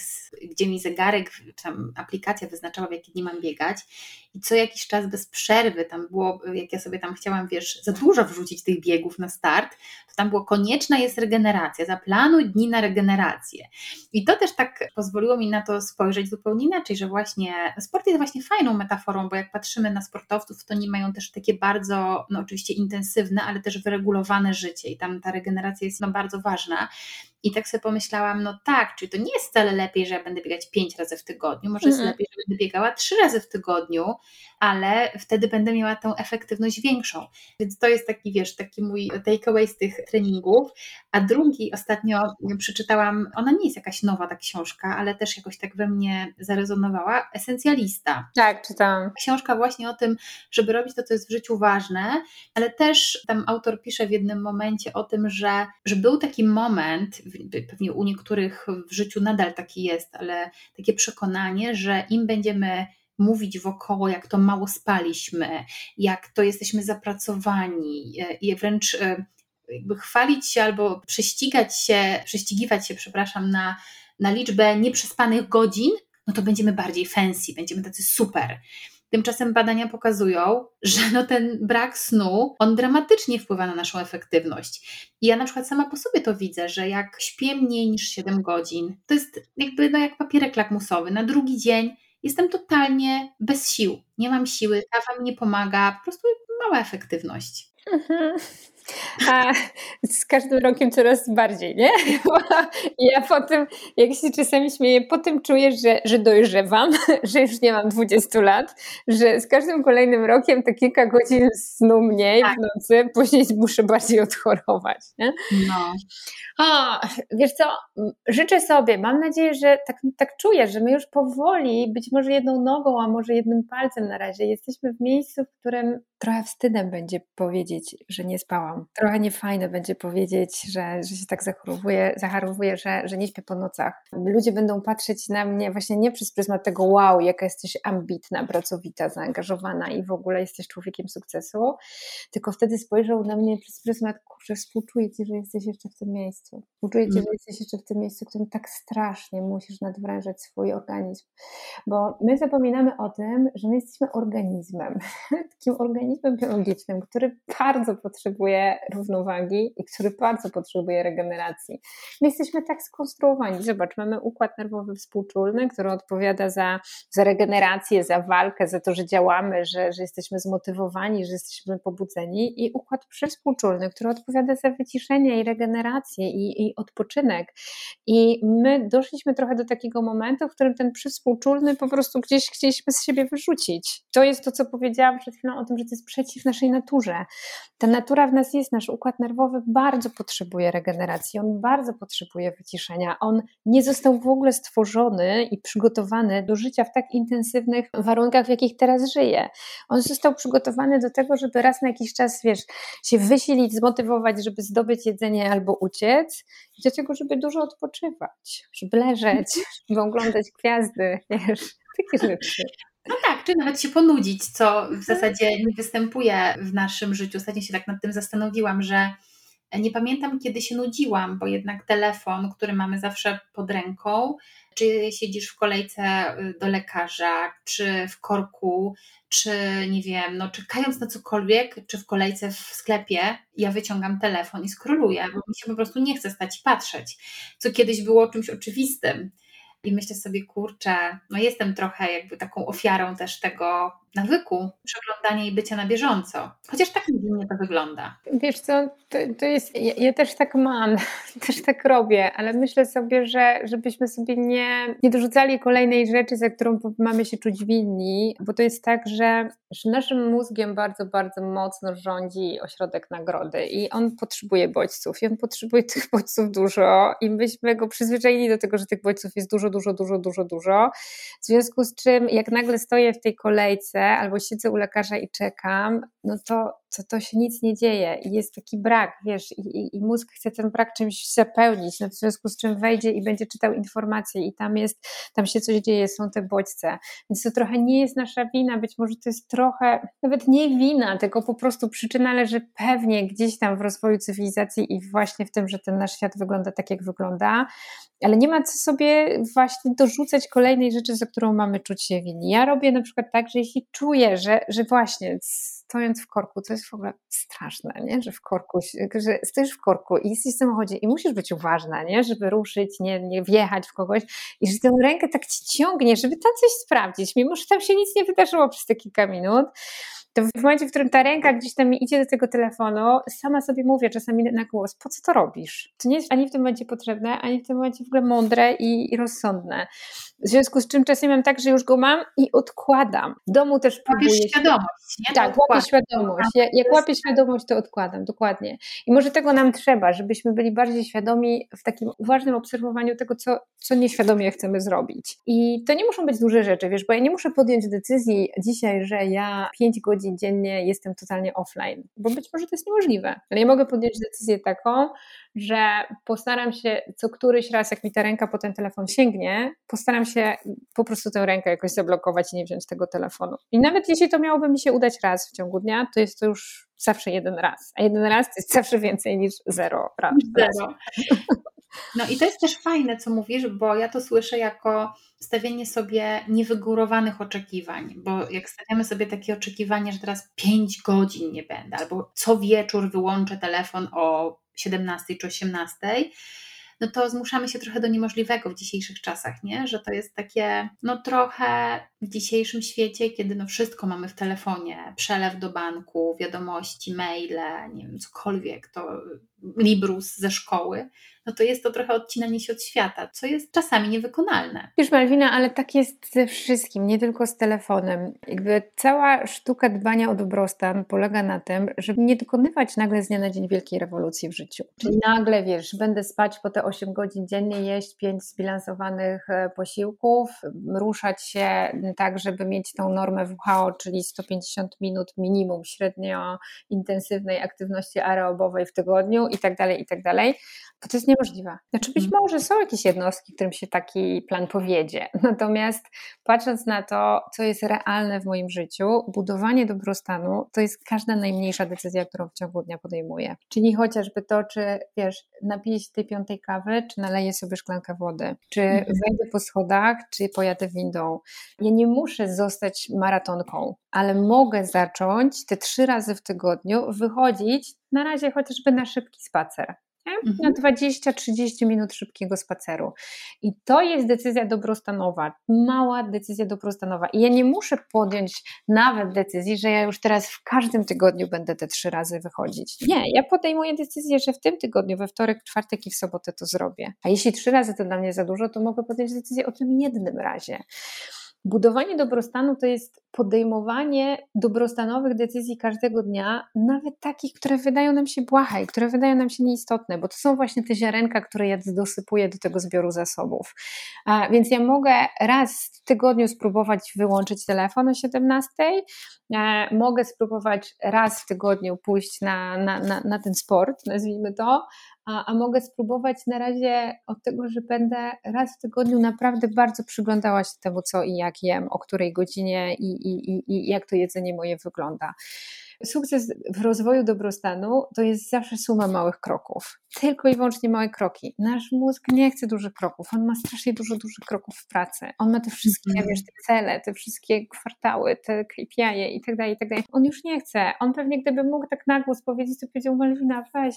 gdzie mi zegarek, tam aplikacja wyznaczała, w jakie dni mam biegać i co jakiś czas bez przerwy tam było, jak ja sobie tam chciałam, wiesz, za dużo wrzucić tych biegów na start, to tam było konieczna jest regeneracja, zaplanuj dni na regenerację. I to też tak pozwoliło mi na to spojrzeć zupełnie inaczej, że właśnie sport jest właśnie fajną metaforą, bo jak patrzymy na sportowców, to oni mają też takie bardzo, no oczywiście intensywne, ale też wyregulowane życie i tam ta regeneracja jest no bardzo ważna. I tak sobie pomyślałam, no tak, czyli to nie jest wcale lepiej, że ja będę biegać pięć razy w tygodniu, może jest lepiej, że będę biegała trzy razy w tygodniu, ale wtedy będę miała tą efektywność większą. Więc to jest taki, wiesz, taki mój takeaway z tych treningów. A drugi ostatnio przeczytałam, ona nie jest jakaś nowa ta książka, ale też jakoś tak we mnie zarezonowała, Esencjalista. Tak, czytałam. Książka właśnie o tym, żeby robić to, co jest w życiu ważne, ale też tam autor pisze w jednym momencie o tym, że, że był taki moment, pewnie u niektórych w życiu nadal taki jest, ale takie przekonanie, że im będziemy mówić wokoło, jak to mało spaliśmy, jak to jesteśmy zapracowani e, i wręcz e, jakby chwalić się albo prześcigać się, prześcigiwać się, przepraszam, na, na liczbę nieprzespanych godzin, no to będziemy bardziej fancy, będziemy tacy super. Tymczasem badania pokazują, że no ten brak snu, on dramatycznie wpływa na naszą efektywność. I ja na przykład sama po sobie to widzę, że jak śpię mniej niż 7 godzin, to jest jakby no jak papierek lakmusowy. Na drugi dzień jestem totalnie bez sił. Nie mam siły, kawa mi nie pomaga, po prostu mała efektywność. Mhm. A z każdym rokiem coraz bardziej, nie? Ja po tym, jak się czasami śmieję, po tym czuję, że, że dojrzewam, że już nie mam 20 lat, że z każdym kolejnym rokiem to kilka godzin snu mniej tak. w nocy, później muszę bardziej odchorować. Nie? No. O, wiesz co, życzę sobie, mam nadzieję, że tak, tak czuję, że my już powoli, być może jedną nogą, a może jednym palcem na razie, jesteśmy w miejscu, w którym trochę wstydem będzie powiedzieć, że nie spałam. Trochę niefajne będzie powiedzieć, że, że się tak zachorowuję, zacharowuję, że, że nie śpię po nocach. Ludzie będą patrzeć na mnie właśnie nie przez pryzmat tego wow, jaka jesteś ambitna, pracowita, zaangażowana i w ogóle jesteś człowiekiem sukcesu, tylko wtedy spojrzą na mnie przez pryzmat, kurczę, współczuję Ci, że jesteś jeszcze w tym miejscu. Współczuję Ci, mm. że jesteś jeszcze w tym miejscu, w którym tak strasznie musisz nadwrężać swój organizm. Bo my zapominamy o tym, że my jesteśmy organizmem. Takim organizmem biologicznym, który bardzo potrzebuje równowagi i który bardzo potrzebuje regeneracji. My jesteśmy tak skonstruowani. Zobacz, mamy układ nerwowy współczulny, który odpowiada za, za regenerację, za walkę, za to, że działamy, że, że jesteśmy zmotywowani, że jesteśmy pobudzeni i układ przywspółczulny, który odpowiada za wyciszenie i regenerację i, i odpoczynek. I my doszliśmy trochę do takiego momentu, w którym ten przywspółczulny po prostu gdzieś chcieliśmy z siebie wyrzucić. To jest to, co powiedziałam przed chwilą o tym, że to jest przeciw naszej naturze. Ta natura w nas jest, nasz układ nerwowy bardzo potrzebuje regeneracji, on bardzo potrzebuje wyciszenia. On nie został w ogóle stworzony i przygotowany do życia w tak intensywnych warunkach, w jakich teraz żyje. On został przygotowany do tego, żeby raz na jakiś czas, wiesz, się wysilić, zmotywować, żeby zdobyć jedzenie albo uciec, i do tego, żeby dużo odpoczywać, żeby leżeć, żeby oglądać gwiazdy, wiesz, takie rzeczy. No tak, czy nawet się ponudzić, co w zasadzie nie występuje w naszym życiu. Ostatnio się tak nad tym zastanowiłam, że nie pamiętam, kiedy się nudziłam, bo jednak telefon, który mamy zawsze pod ręką, czy siedzisz w kolejce y, do lekarza, czy w korku, czy nie wiem, no czekając na cokolwiek, czy w kolejce w sklepie, ja wyciągam telefon i skroluję, bo mi się po prostu nie chce stać i patrzeć, co kiedyś było czymś oczywistym. I myślę sobie, kurczę, no jestem trochę jakby taką ofiarą też tego nawyku przeglądania i bycia na bieżąco. Chociaż tak mnie to wygląda. Wiesz co, to, to jest, ja, ja, też tak mam, też tak robię, ale myślę sobie, że żebyśmy sobie nie, nie dorzucali kolejnej rzeczy, za którą mamy się czuć winni, bo to jest tak, że, że naszym mózgiem bardzo, bardzo mocno rządzi ośrodek nagrody i on potrzebuje bodźców i on potrzebuje tych bodźców dużo i myśmy go przyzwyczaili do tego, że tych bodźców jest dużo, dużo, dużo, dużo, dużo. W związku z czym jak nagle stoję w tej kolejce albo siedzę u lekarza i czekam, no to co to się nic nie dzieje i jest taki brak, wiesz, i, i, i mózg chce ten brak czymś zapełnić, no w związku z czym wejdzie i będzie czytał informacje i tam jest, tam się coś dzieje, są te bodźce. Więc to trochę nie jest nasza wina, być może to jest trochę, nawet nie wina, tylko po prostu przyczyna leży pewnie gdzieś tam w rozwoju cywilizacji i właśnie w tym, że ten nasz świat wygląda tak, jak wygląda, ale nie ma co sobie właśnie dorzucać kolejnej rzeczy, za którą mamy czuć się winni. Ja robię na przykład tak, że jeśli czuję, że, że właśnie stojąc w korku, to jest w ogóle straszne, nie? że w korku, że stoisz w korku i jesteś w samochodzie i musisz być uważna, nie? żeby ruszyć, nie, nie wjechać w kogoś i że tę rękę tak ci ciągnie, żeby tam coś sprawdzić, mimo że tam się nic nie wydarzyło przez te kilka minut, to w momencie, w którym ta ręka gdzieś tam idzie do tego telefonu, sama sobie mówię czasami na głos, po co to robisz? To nie jest ani w tym momencie potrzebne, ani w tym momencie w ogóle mądre i, i rozsądne. W związku z czym czasem mam tak, że już go mam i odkładam. W domu też próbuję. Łapiesz świadomość, nie? Tak, łapię świadomość. Ja, jak łapię świadomość, to odkładam, dokładnie. I może tego nam trzeba, żebyśmy byli bardziej świadomi w takim uważnym obserwowaniu tego, co, co nieświadomie chcemy zrobić. I to nie muszą być duże rzeczy, wiesz, bo ja nie muszę podjąć decyzji dzisiaj, że ja 5 godzin dziennie jestem totalnie offline, bo być może to jest niemożliwe. Ale ja mogę podjąć decyzję taką, że postaram się co któryś raz, jak mi ta ręka po ten telefon sięgnie, postaram się po prostu tę rękę jakoś zablokować i nie wziąć tego telefonu. I nawet jeśli to miałoby mi się udać raz w ciągu dnia, to jest to już zawsze jeden raz. A jeden raz to jest zawsze więcej niż zero raz. Zero. No i to jest też fajne, co mówisz, bo ja to słyszę jako stawianie sobie niewygórowanych oczekiwań, bo jak stawiamy sobie takie oczekiwanie, że teraz 5 godzin nie będę, albo co wieczór wyłączę telefon o 17 czy 18, no to zmuszamy się trochę do niemożliwego w dzisiejszych czasach, nie? Że to jest takie, no trochę w dzisiejszym świecie, kiedy no wszystko mamy w telefonie, przelew do banku, wiadomości, maile, nie wiem, cokolwiek, to Librus ze szkoły, no to jest to trochę odcinanie się od świata, co jest czasami niewykonalne. Wiesz Malwina, ale tak jest ze wszystkim, nie tylko z telefonem. Jakby cała sztuka dbania o dobrostan polega na tym, żeby nie dokonywać nagle z dnia na dzień wielkiej rewolucji w życiu. Czyli nagle, wiesz, będę spać po te 8 godzin dziennie, jeść 5 zbilansowanych e, posiłków, ruszać się tak, żeby mieć tą normę WHO, czyli 150 minut minimum średnio intensywnej aktywności aerobowej w tygodniu i tak dalej, i tak dalej bo to jest niemożliwe. Znaczy być mhm. może są jakieś jednostki, którym się taki plan powiedzie, natomiast patrząc na to, co jest realne w moim życiu, budowanie dobrostanu to jest każda najmniejsza decyzja, którą w ciągu dnia podejmuję. Czyli chociażby to, czy wiesz, napiję się tej piątej kawy, czy naleję sobie szklankę wody, czy mhm. wejdę po schodach, czy pojadę windą. Ja nie muszę zostać maratonką, ale mogę zacząć te trzy razy w tygodniu wychodzić na razie chociażby na szybki spacer mhm. na 20-30 minut szybkiego spaceru. I to jest decyzja dobrostanowa, mała decyzja dobrostanowa. I ja nie muszę podjąć nawet decyzji, że ja już teraz w każdym tygodniu będę te trzy razy wychodzić. Nie, ja podejmuję decyzję, że w tym tygodniu, we wtorek, czwartek i w sobotę to zrobię. A jeśli trzy razy to dla mnie za dużo, to mogę podjąć decyzję o tym jednym razie. Budowanie dobrostanu to jest podejmowanie dobrostanowych decyzji każdego dnia, nawet takich, które wydają nam się błahe i które wydają nam się nieistotne, bo to są właśnie te ziarenka, które ja dosypuję do tego zbioru zasobów. A, więc ja mogę raz w tygodniu spróbować wyłączyć telefon o 17, e, mogę spróbować raz w tygodniu pójść na, na, na, na ten sport, nazwijmy to, a, a mogę spróbować na razie od tego, że będę raz w tygodniu naprawdę bardzo przyglądała się temu, co i jak jem, o której godzinie i, i, i, i jak to jedzenie moje wygląda. Sukces w rozwoju dobrostanu to jest zawsze suma małych kroków. Tylko i wyłącznie małe kroki. Nasz mózg nie chce dużych kroków. On ma strasznie dużo dużych kroków w pracy. On ma te wszystkie, mm. wiesz, te cele, te wszystkie kwartały, te KPI i tak dalej, i tak dalej. On już nie chce. On pewnie gdyby mógł tak na głos powiedzieć, to powiedział, Malwina, weź,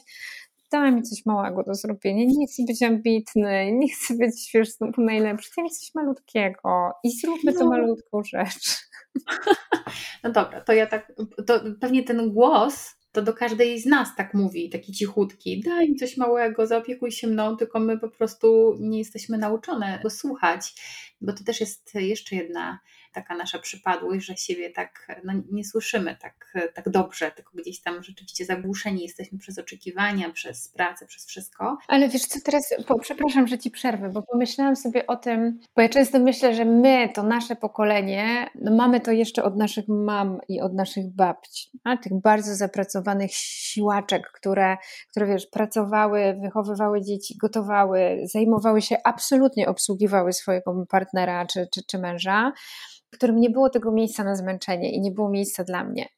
daj mi coś małego do zrobienia, nie chcę być ambitny, nie chcę być wiesz, najlepszy, chcę mieć coś malutkiego i zróbmy no. to malutką rzecz. No dobra, to ja tak, to pewnie ten głos to do każdej z nas tak mówi, taki cichutki, daj mi coś małego, zaopiekuj się mną, tylko my po prostu nie jesteśmy nauczone go słuchać, bo to też jest jeszcze jedna taka nasza przypadłość, że siebie tak no, nie słyszymy tak, tak dobrze, tylko gdzieś tam rzeczywiście zagłuszeni jesteśmy przez oczekiwania, przez pracę, przez wszystko. Ale wiesz co, teraz, bo, przepraszam, że ci przerwę, bo pomyślałam sobie o tym, bo ja często myślę, że my, to nasze pokolenie, no mamy to jeszcze od naszych mam i od naszych babci, a tych bardzo zapracowanych siłaczek, które, które wiesz, pracowały, wychowywały dzieci, gotowały, zajmowały się, absolutnie obsługiwały swojego partnera czy, czy, czy męża, w którym nie było tego miejsca na zmęczenie i nie było miejsca dla mnie.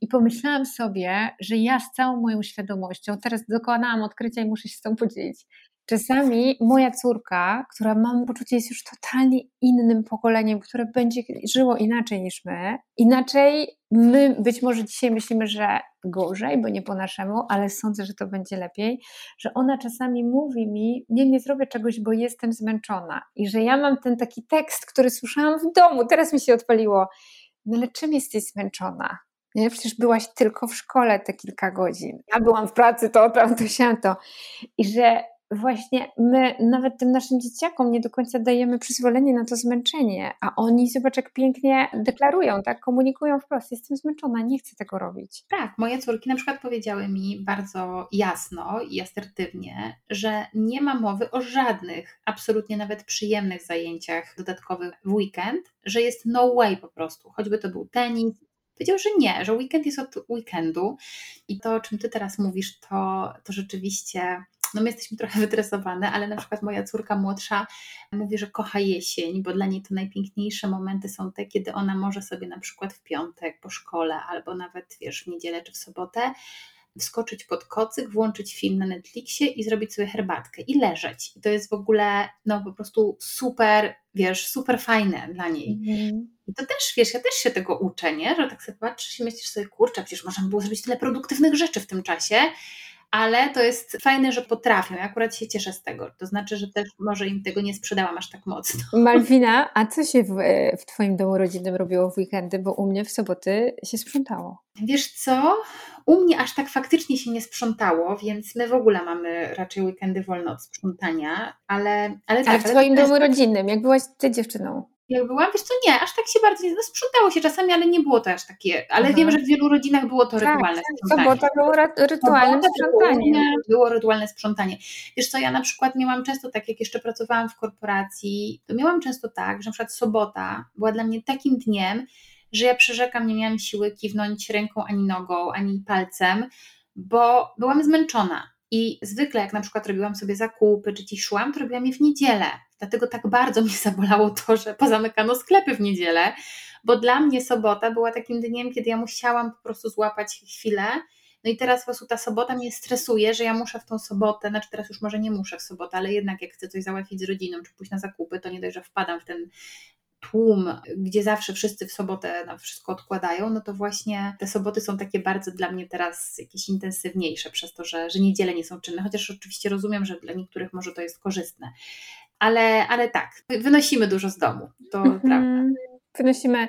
I pomyślałam sobie, że ja z całą moją świadomością, teraz dokonałam odkrycia i muszę się z tą podzielić, Czasami moja córka, która mam poczucie jest już totalnie innym pokoleniem, które będzie żyło inaczej niż my, inaczej my być może dzisiaj myślimy, że gorzej, bo nie po naszemu, ale sądzę, że to będzie lepiej, że ona czasami mówi mi, nie, nie zrobię czegoś, bo jestem zmęczona i że ja mam ten taki tekst, który słyszałam w domu, teraz mi się odpaliło, no ale czym jesteś zmęczona? Nie? Przecież byłaś tylko w szkole te kilka godzin. Ja byłam w pracy, to, to, to, się to. I że właśnie my nawet tym naszym dzieciakom nie do końca dajemy przyzwolenie na to zmęczenie, a oni zobacz jak pięknie deklarują, tak, komunikują wprost, jestem zmęczona, nie chcę tego robić. Tak, moje córki na przykład powiedziały mi bardzo jasno i asertywnie, że nie ma mowy o żadnych, absolutnie nawet przyjemnych zajęciach dodatkowych w weekend, że jest no way po prostu, choćby to był tenis, Powiedział, że nie, że weekend jest od weekendu. I to, o czym ty teraz mówisz, to, to rzeczywiście no my jesteśmy trochę wytresowane, ale na przykład moja córka młodsza mówi, że kocha jesień, bo dla niej to najpiękniejsze momenty są te, kiedy ona może sobie na przykład w piątek po szkole albo nawet wiesz w niedzielę czy w sobotę wskoczyć pod kocyk, włączyć film na Netflixie i zrobić sobie herbatkę i leżeć. I to jest w ogóle no po prostu super, wiesz, super fajne dla niej. Mm. I to też, wiesz, ja też się tego uczę, nie? Że tak sobie patrzysz i myślisz sobie, kurczę, przecież można było zrobić tyle produktywnych rzeczy w tym czasie, ale to jest fajne, że potrafią. Ja akurat się cieszę z tego. To znaczy, że też może im tego nie sprzedałam aż tak mocno. Malwina, a co się w, w Twoim domu rodzinnym robiło w weekendy? Bo u mnie w soboty się sprzątało. Wiesz co? U mnie aż tak faktycznie się nie sprzątało, więc my w ogóle mamy raczej weekendy wolne od sprzątania, ale, ale tak. Ale w Twoim domu rodzinnym, jak byłaś Ty dziewczyną? Jak byłam, wiesz co, nie, aż tak się bardzo nie, no sprzątało się czasami, ale nie było to aż takie, ale Aha. wiem, że w wielu rodzinach było to tak, rytualne tak, sprzątanie. Sobota było rytualne Sobota sprzątanie. Było, było rytualne sprzątanie. Wiesz co, ja na przykład miałam często tak, jak jeszcze pracowałam w korporacji, to miałam często tak, że na przykład sobota była dla mnie takim dniem, że ja przyrzekam, nie miałam siły kiwnąć ręką ani nogą, ani palcem, bo byłam zmęczona. I zwykle, jak na przykład robiłam sobie zakupy, czy ci szłam, to robiłam je w niedzielę. Dlatego tak bardzo mnie zabolało to, że pozamykano sklepy w niedzielę, bo dla mnie sobota była takim dniem, kiedy ja musiałam po prostu złapać chwilę. No i teraz po prostu ta sobota mnie stresuje, że ja muszę w tą sobotę, znaczy teraz już może nie muszę w sobotę, ale jednak jak chcę coś załatwić z rodziną, czy pójść na zakupy, to nie dość, że wpadam w ten tłum, gdzie zawsze wszyscy w sobotę na wszystko odkładają, no to właśnie te soboty są takie bardzo dla mnie teraz jakieś intensywniejsze przez to, że, że niedziele nie są czynne, chociaż oczywiście rozumiem, że dla niektórych może to jest korzystne. Ale, ale tak, wynosimy dużo z domu, to mm -hmm. prawda wynosimy.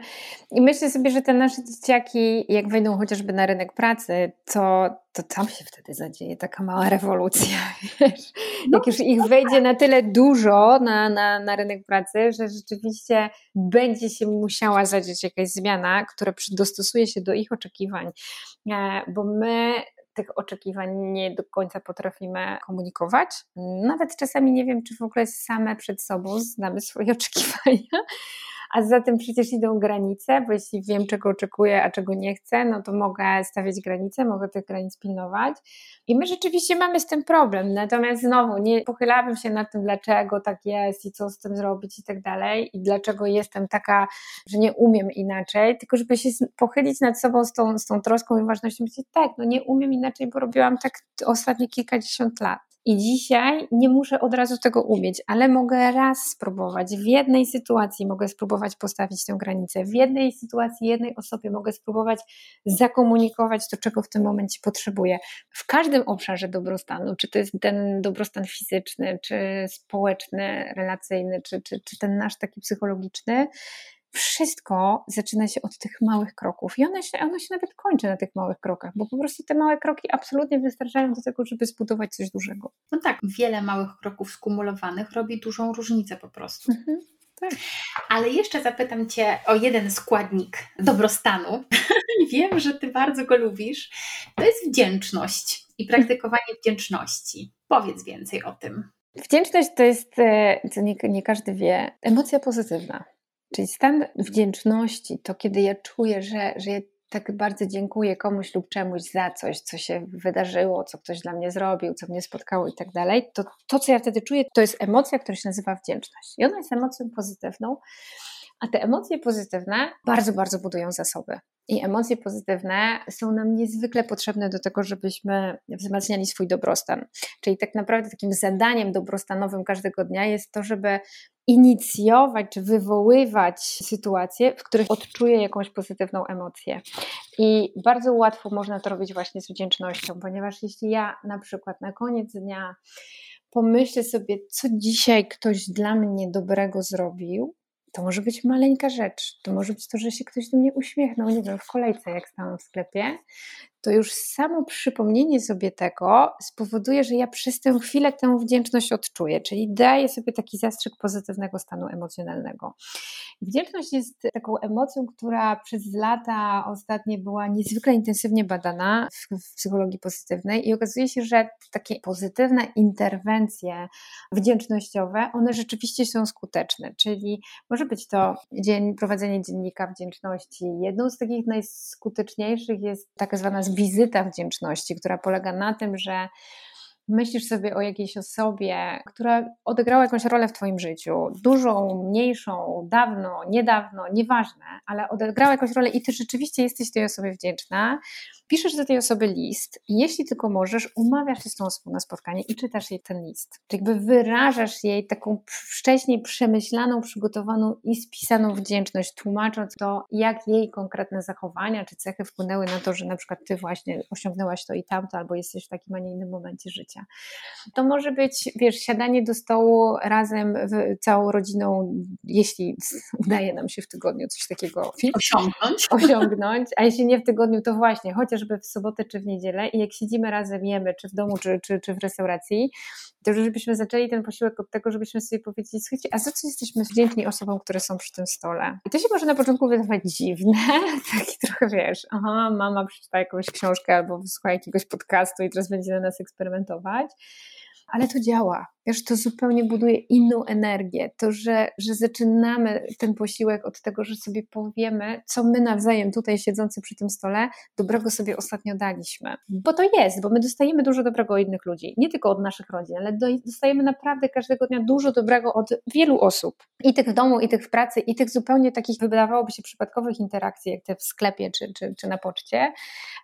I myślę sobie, że te nasze dzieciaki, jak wejdą chociażby na rynek pracy, to, to tam się wtedy zadzieje taka mała rewolucja. Wiesz? No, jak już ich wejdzie tak. na tyle dużo na, na, na rynek pracy, że rzeczywiście będzie się musiała zadzieć jakaś zmiana, która dostosuje się do ich oczekiwań. E, bo my tych oczekiwań nie do końca potrafimy komunikować. Nawet czasami nie wiem, czy w ogóle same przed sobą znamy swoje oczekiwania a za tym przecież idą granice, bo jeśli wiem, czego oczekuję, a czego nie chcę, no to mogę stawiać granice, mogę tych granic pilnować. I my rzeczywiście mamy z tym problem. Natomiast znowu nie pochylałabym się nad tym, dlaczego tak jest i co z tym zrobić i tak dalej, i dlaczego jestem taka, że nie umiem inaczej, tylko żeby się pochylić nad sobą z tą, z tą troską i ważnością, myśleć, tak, no nie umiem inaczej, bo robiłam tak ostatnie kilkadziesiąt lat. I dzisiaj nie muszę od razu tego umieć, ale mogę raz spróbować. W jednej sytuacji mogę spróbować postawić tę granicę. W jednej sytuacji, jednej osobie mogę spróbować zakomunikować to, czego w tym momencie potrzebuję. W każdym obszarze dobrostanu, czy to jest ten dobrostan fizyczny, czy społeczny, relacyjny, czy, czy, czy ten nasz taki psychologiczny, wszystko zaczyna się od tych małych kroków i one się, ono się nawet kończy na tych małych krokach, bo po prostu te małe kroki absolutnie wystarczają do tego, żeby zbudować coś dużego. No tak, wiele małych kroków skumulowanych robi dużą różnicę po prostu. Mhm. Tak. Ale jeszcze zapytam Cię o jeden składnik dobrostanu. Wiem, że Ty bardzo go lubisz. To jest wdzięczność i praktykowanie wdzięczności. Powiedz więcej o tym. Wdzięczność to jest, e, co nie, nie każdy wie, emocja pozytywna. Czyli stan wdzięczności, to kiedy ja czuję, że, że ja tak bardzo dziękuję komuś lub czemuś za coś, co się wydarzyło, co ktoś dla mnie zrobił, co mnie spotkało i tak dalej, to to, co ja wtedy czuję, to jest emocja, która się nazywa wdzięczność. I ona jest emocją pozytywną, a te emocje pozytywne bardzo, bardzo budują zasoby. I emocje pozytywne są nam niezwykle potrzebne do tego, żebyśmy wzmacniali swój dobrostan. Czyli tak naprawdę takim zadaniem dobrostanowym każdego dnia jest to, żeby inicjować czy wywoływać sytuacje, w których odczuję jakąś pozytywną emocję. I bardzo łatwo można to robić właśnie z wdzięcznością, ponieważ jeśli ja na przykład na koniec dnia pomyślę sobie, co dzisiaj ktoś dla mnie dobrego zrobił, to może być maleńka rzecz. To może być to, że się ktoś do mnie uśmiechnął, nie wiem, w kolejce, jak stałam w sklepie to już samo przypomnienie sobie tego spowoduje, że ja przez tę chwilę tę wdzięczność odczuję, czyli daję sobie taki zastrzyk pozytywnego stanu emocjonalnego. Wdzięczność jest taką emocją, która przez lata ostatnie była niezwykle intensywnie badana w, psychologii pozytywnej i okazuje się, że takie pozytywne interwencje wdzięcznościowe, one rzeczywiście są skuteczne, czyli może być to dzień, prowadzenie dziennika wdzięczności. Jedną z takich najskuteczniejszych jest taka zwana wizyta wdzięczności, która polega na tym, że myślisz sobie o jakiejś osobie, która odegrała jakąś rolę w Twoim życiu, dużą, mniejszą, dawno, niedawno, nieważne, ale odegrała jakąś rolę i Ty rzeczywiście jesteś tej osobie wdzięczna, piszesz do tej osoby list i jeśli tylko możesz, umawiasz się z tą osobą na spotkanie i czytasz jej ten list. Czyli jakby wyrażasz jej taką wcześniej przemyślaną, przygotowaną i spisaną wdzięczność, tłumacząc to, jak jej konkretne zachowania czy cechy wpłynęły na to, że na przykład ty właśnie osiągnęłaś to i tamto, albo jesteś w takim, a nie innym momencie życia. To może być, wiesz, siadanie do stołu razem całą rodziną, jeśli udaje nam się w tygodniu coś takiego osiągnąć. osiągnąć, a jeśli nie w tygodniu, to właśnie, chociaż chociażby w sobotę czy w niedzielę i jak siedzimy razem, jemy, czy w domu, czy, czy, czy w restauracji, to żebyśmy zaczęli ten posiłek od tego, żebyśmy sobie powiedzieli, słuchajcie, a za co jesteśmy wdzięczni osobom, które są przy tym stole? I to się może na początku wydawać dziwne, taki trochę wiesz, aha, mama przeczyta jakąś książkę albo wysłucha jakiegoś podcastu i teraz będzie na nas eksperymentować, ale to działa. Wiesz, to zupełnie buduje inną energię. To, że, że zaczynamy ten posiłek od tego, że sobie powiemy, co my nawzajem tutaj siedzący przy tym stole dobrego sobie ostatnio daliśmy. Bo to jest, bo my dostajemy dużo dobrego od innych ludzi. Nie tylko od naszych rodzin, ale dostajemy naprawdę każdego dnia dużo dobrego od wielu osób. I tych w domu, i tych w pracy, i tych zupełnie takich, wydawałoby się, przypadkowych interakcji, jak te w sklepie czy, czy, czy na poczcie.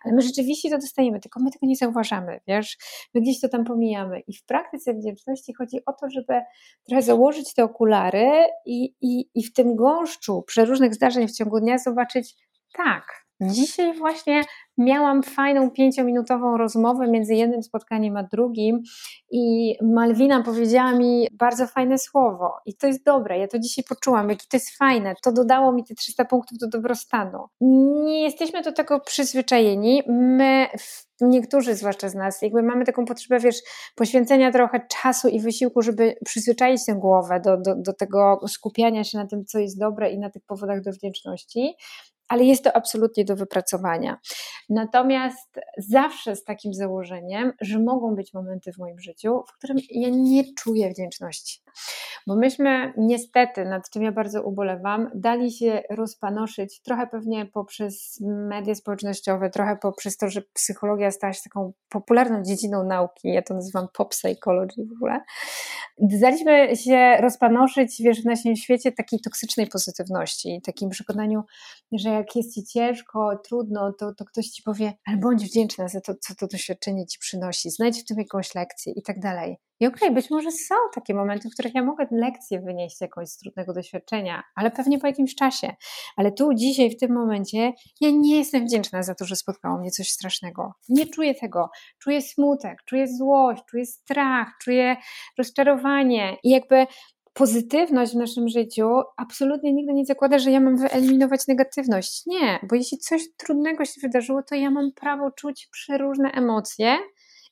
Ale my rzeczywiście to dostajemy, tylko my tego nie zauważamy, wiesz? My gdzieś to tam pomijamy. I w praktyce wdzięczności chodzi o to, żeby trochę założyć te okulary i, i, i w tym gąszczu przeróżnych zdarzeń w ciągu dnia zobaczyć, tak, Dzisiaj właśnie miałam fajną pięciominutową rozmowę między jednym spotkaniem a drugim i Malwina powiedziała mi bardzo fajne słowo i to jest dobre, ja to dzisiaj poczułam, jakie to jest fajne, to dodało mi te 300 punktów do dobrostanu. Nie jesteśmy do tego przyzwyczajeni, my niektórzy zwłaszcza z nas, jakby mamy taką potrzebę, wiesz, poświęcenia trochę czasu i wysiłku, żeby przyzwyczaić tę głowę do, do, do tego skupiania się na tym, co jest dobre i na tych powodach do wdzięczności ale jest to absolutnie do wypracowania. Natomiast zawsze z takim założeniem, że mogą być momenty w moim życiu, w którym ja nie czuję wdzięczności. Bo myśmy niestety, nad czym ja bardzo ubolewam, dali się rozpanoszyć trochę pewnie poprzez media społecznościowe, trochę poprzez to, że psychologia stała się taką popularną dziedziną nauki, ja to nazywam pop psychology w ogóle. Daliśmy się rozpanoszyć, wiesz, w naszym świecie takiej toksycznej pozytywności, takim przekonaniu, że jak jest ci ciężko, trudno, to, to ktoś ci powie, ale bądź wdzięczna za to, co to doświadczenie ci przynosi, znajdź w tym jakąś lekcję i tak dalej. I okej, okay, być może są takie momenty, w których ja mogę lekcję wynieść jakąś z trudnego doświadczenia, ale pewnie po jakimś czasie. Ale tu, dzisiaj, w tym momencie, ja nie jestem wdzięczna za to, że spotkało mnie coś strasznego. Nie czuję tego. Czuję smutek, czuję złość, czuję strach, czuję rozczarowanie. I jakby pozytywność w naszym życiu absolutnie nigdy nie zakłada, że ja mam wyeliminować negatywność. Nie, bo jeśli coś trudnego się wydarzyło, to ja mam prawo czuć przeróżne emocje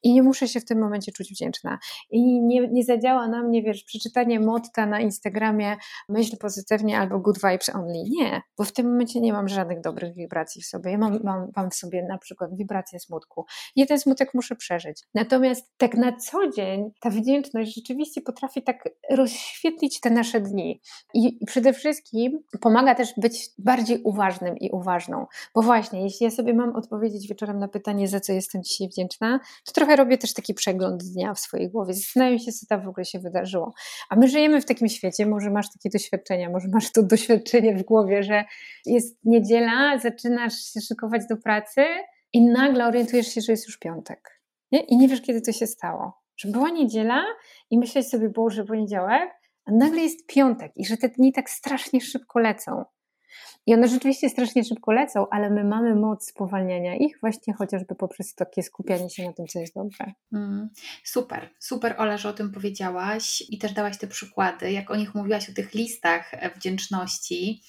I nie muszę się w tym momencie czuć wdzięczna. I nie, nie zadziała na mnie, wiesz, przeczytanie motta na Instagramie myśl pozytywnie albo good vibes only. Nie, bo w tym momencie nie mam żadnych dobrych wibracji w sobie. Ja mam, mam, mam w sobie na przykład wibrację smutku. I ten smutek muszę przeżyć. Natomiast tak na co dzień ta wdzięczność rzeczywiście potrafi tak rozświetlić te nasze dni. I przede wszystkim pomaga też być bardziej uważnym i uważną. Bo właśnie, jeśli ja sobie mam odpowiedzieć wieczorem na pytanie, za co jestem dzisiaj wdzięczna, to trochę robię też taki przegląd dnia w swojej głowie. Zastanawiam się, co tam w ogóle się wydarzyło. A my żyjemy w takim świecie, może masz takie doświadczenia, może masz to doświadczenie w głowie, że jest niedziela, zaczynasz się szykować do pracy i nagle orientujesz się, że jest już piątek. Nie? I nie wiesz, kiedy to się stało. Że była niedziela i myśleć sobie, Boże, poniedziałek, a nagle jest piątek i że te dni tak strasznie szybko lecą. I one rzeczywiście strasznie szybko lecą, ale my mamy moc spowalniania ich właśnie chociażby poprzez takie skupianie się na tym, co jest dobre. Mm, super, super Ola, że o tym powiedziałaś i też dałaś te przykłady, jak o nich mówiłaś, o tych listach wdzięczności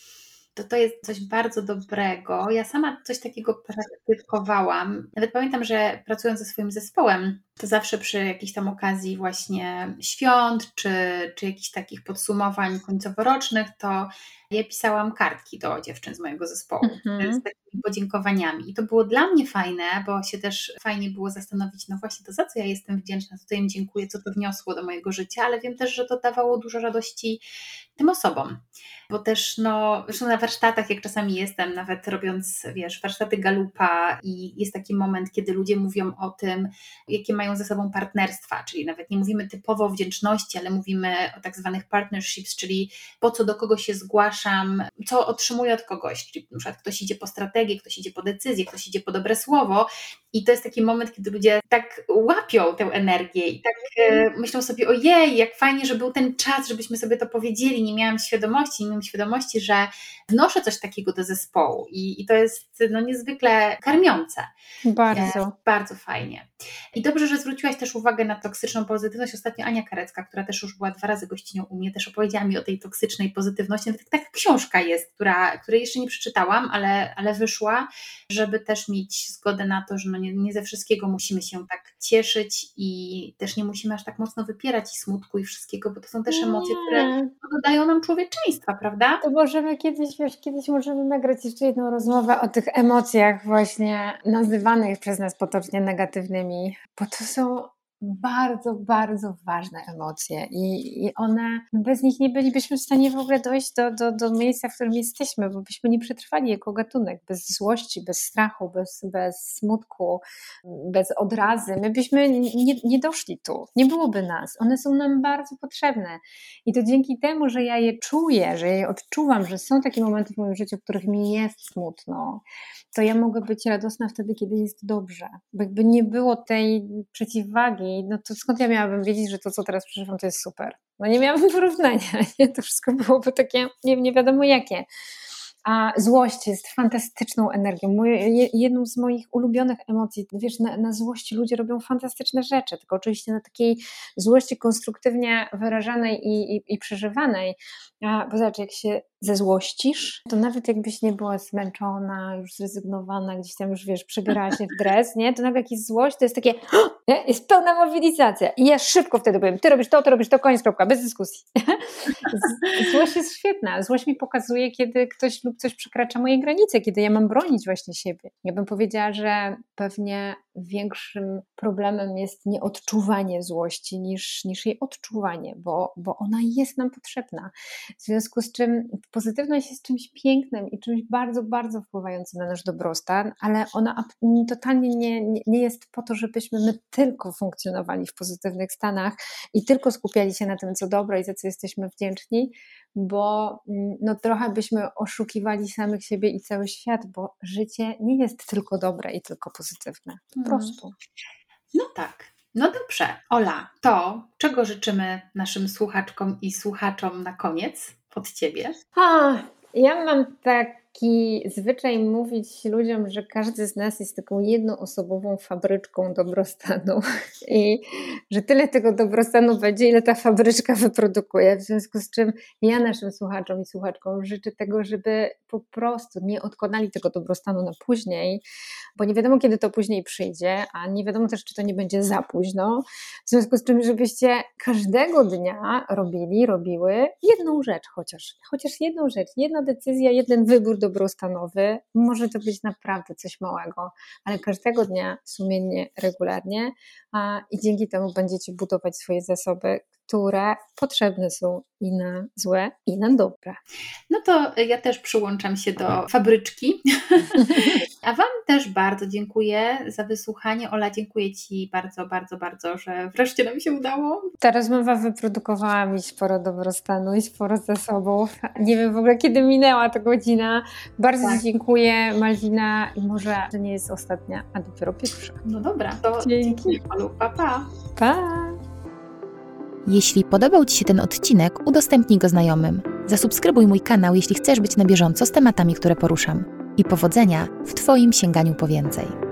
to to jest coś bardzo dobrego. Ja sama coś takiego praktykowałam. Nawet pamiętam, że pracując ze swoim zespołem, to zawsze przy jakiejś tam okazji właśnie świąt, czy, czy jakichś takich podsumowań końcoworocznych, to ja pisałam kartki do dziewczyn z mojego zespołu mm-hmm. z takimi podziękowaniami. I to było dla mnie fajne, bo się też fajnie było zastanowić, no właśnie to za co ja jestem wdzięczna, co to im dziękuję, co to wniosło do mojego życia, ale wiem też, że to dawało dużo radości tym osobom. Bo też, no, zresztą na warsztatach, jak czasami jestem, nawet robiąc, wiesz, warsztaty galupa i jest taki moment, kiedy ludzie mówią o tym, jakie mają ze sobą partnerstwa, czyli nawet nie mówimy typowo o wdzięczności, ale mówimy o tak zwanych partnerships, czyli po co do kogo się co otrzymuję od kogoś, czyli na przykład ktoś idzie po strategię, ktoś idzie po decyzję, ktoś idzie po dobre słowo i to jest taki moment, kiedy ludzie tak łapią tę energię i tak e, myślą sobie, ojej, jak fajnie, że był ten czas, żebyśmy sobie to powiedzieli, nie miałam świadomości, nie miałam świadomości, że wnoszę coś takiego do zespołu i, i to jest no, niezwykle karmiące. Bardzo. E, bardzo fajnie. I dobrze, że zwróciłaś też uwagę na toksyczną pozytywność. Ostatnio Ania Karecka, która też już była dwa razy gościnią u mnie, też opowiedziała mi o tej toksycznej pozytywności. Nawet książka jest, która, której jeszcze nie przeczytałam, ale, ale wyszła, żeby też mieć zgodę na to, że no nie, nie ze wszystkiego musimy się tak cieszyć i też nie musimy aż tak mocno wypierać i smutku i wszystkiego, bo to są też emocje, które dodają nam człowieczeństwa, prawda? To możemy kiedyś, wiesz, kiedyś możemy nagrać jeszcze jedną rozmowę o tych emocjach właśnie nazywanych przez nas potocznie negatywnymi, bo to są bardzo, bardzo ważne emocje i, i one, bez nich nie bylibyśmy w stanie w ogóle dojść do, do, do miejsca, w którym jesteśmy, bo byśmy nie przetrwali jako gatunek, bez złości, bez strachu, bez, bez smutku, bez odrazy. My byśmy nie, nie doszli tu, nie byłoby nas. One są nam bardzo potrzebne i to dzięki temu, że ja je czuję, że je odczuwam, że są takie momenty w moim życiu, w których mi jest smutno, to ja mogę być radosna wtedy, kiedy jest dobrze. Bo jakby nie było tej przeciwwagi, no to skąd ja miałabym wiedzieć, że to, co teraz przeżywam, to jest super? No nie miałabym porównania, nie? to wszystko byłoby takie nie, nie wiadomo jakie. A złość jest fantastyczną energią. Moje, jedną z moich ulubionych emocji. Wiesz, na, na, złości ludzie robią fantastyczne rzeczy, tylko oczywiście na takiej złości konstruktywnie wyrażanej i, i, i przeżywanej. A, bo zobacz, jak się zezłościsz, to nawet jakbyś nie była zmęczona, już zrezygnowana, gdzieś tam już wiesz, przebierała się w dres, nie? To nawet jak złość, to jest takie, nie? jest pełna mobilizacja. I ja szybko wtedy powiem, ty robisz to, ty robisz to, koniec, kropka, bez dyskusji. Złość jest świetna. Złość mi pokazuje, kiedy ktoś lub coś przekracza moje granice, kiedy ja mam bronić właśnie siebie. Ja bym powiedziała, że pewnie większym problemem jest nieodczuwanie złości niż, niż jej odczuwanie, bo, bo ona jest nam potrzebna. W związku z czym pozytywność jest czymś pięknym i czymś bardzo, bardzo wpływającym na nasz dobrostan, ale ona totalnie nie, nie jest po to, żebyśmy my tylko funkcjonowali w pozytywnych stanach i tylko skupiali się na tym, co dobre i za co jesteśmy wdzięczni, bo mm, no, trochę byśmy oszukiwali samych siebie i cały świat, bo życie nie jest tylko dobre i tylko pozytywne. Po mhm. prostu. No tak. No dobrze, Ola, to czego życzymy naszym słuchaczkom i słuchaczom na koniec od Ciebie? A, ja mam tak taki zwyczaj mówić ludziom, że każdy z nas jest taką jednoosobową fabryczką dobrostanu i że tyle tego dobrostanu będzie, ile ta fabryczka wyprodukuje. W związku z czym ja naszym słuchaczom i słuchaczkom życzę tego, żeby po prostu nie odkładali tego dobrostanu na później, bo nie wiadomo, kiedy to później przyjdzie, a nie wiadomo też, czy to nie będzie za późno. W związku z czym, żebyście każdego dnia robili, robiły jedną rzecz chociaż, chociaż jedną rzecz, jedna decyzja, jeden wybór dobrostanowy, może to być naprawdę coś małego, ale każdego dnia sumiennie, regularnie i dzięki temu będziecie budować swoje zasoby, które potrzebne są i na złe, i na dobre. No to ja też przyłączam się do fabryczki. A Wam też bardzo dziękuję za wysłuchanie. Ola, dziękuję Ci bardzo, bardzo, bardzo, że wreszcie nam się udało. Ta rozmowa wyprodukowała mi sporo dobrostanu i sporo zasobów. Nie wiem w ogóle, kiedy minęła ta godzina. Bardzo tak. dziękuję, Malwina. I może to nie jest ostatnia, a dopiero pierwsza. No dobra, to dzięki. Olu, pa, pa. Pa. Jeśli podobał Ci się ten odcinek, udostępnij go znajomym. Zasubskrybuj mój kanał, jeśli chcesz być na bieżąco z tematami, które poruszam. I powodzenia w Twoim sięganiu po więcej.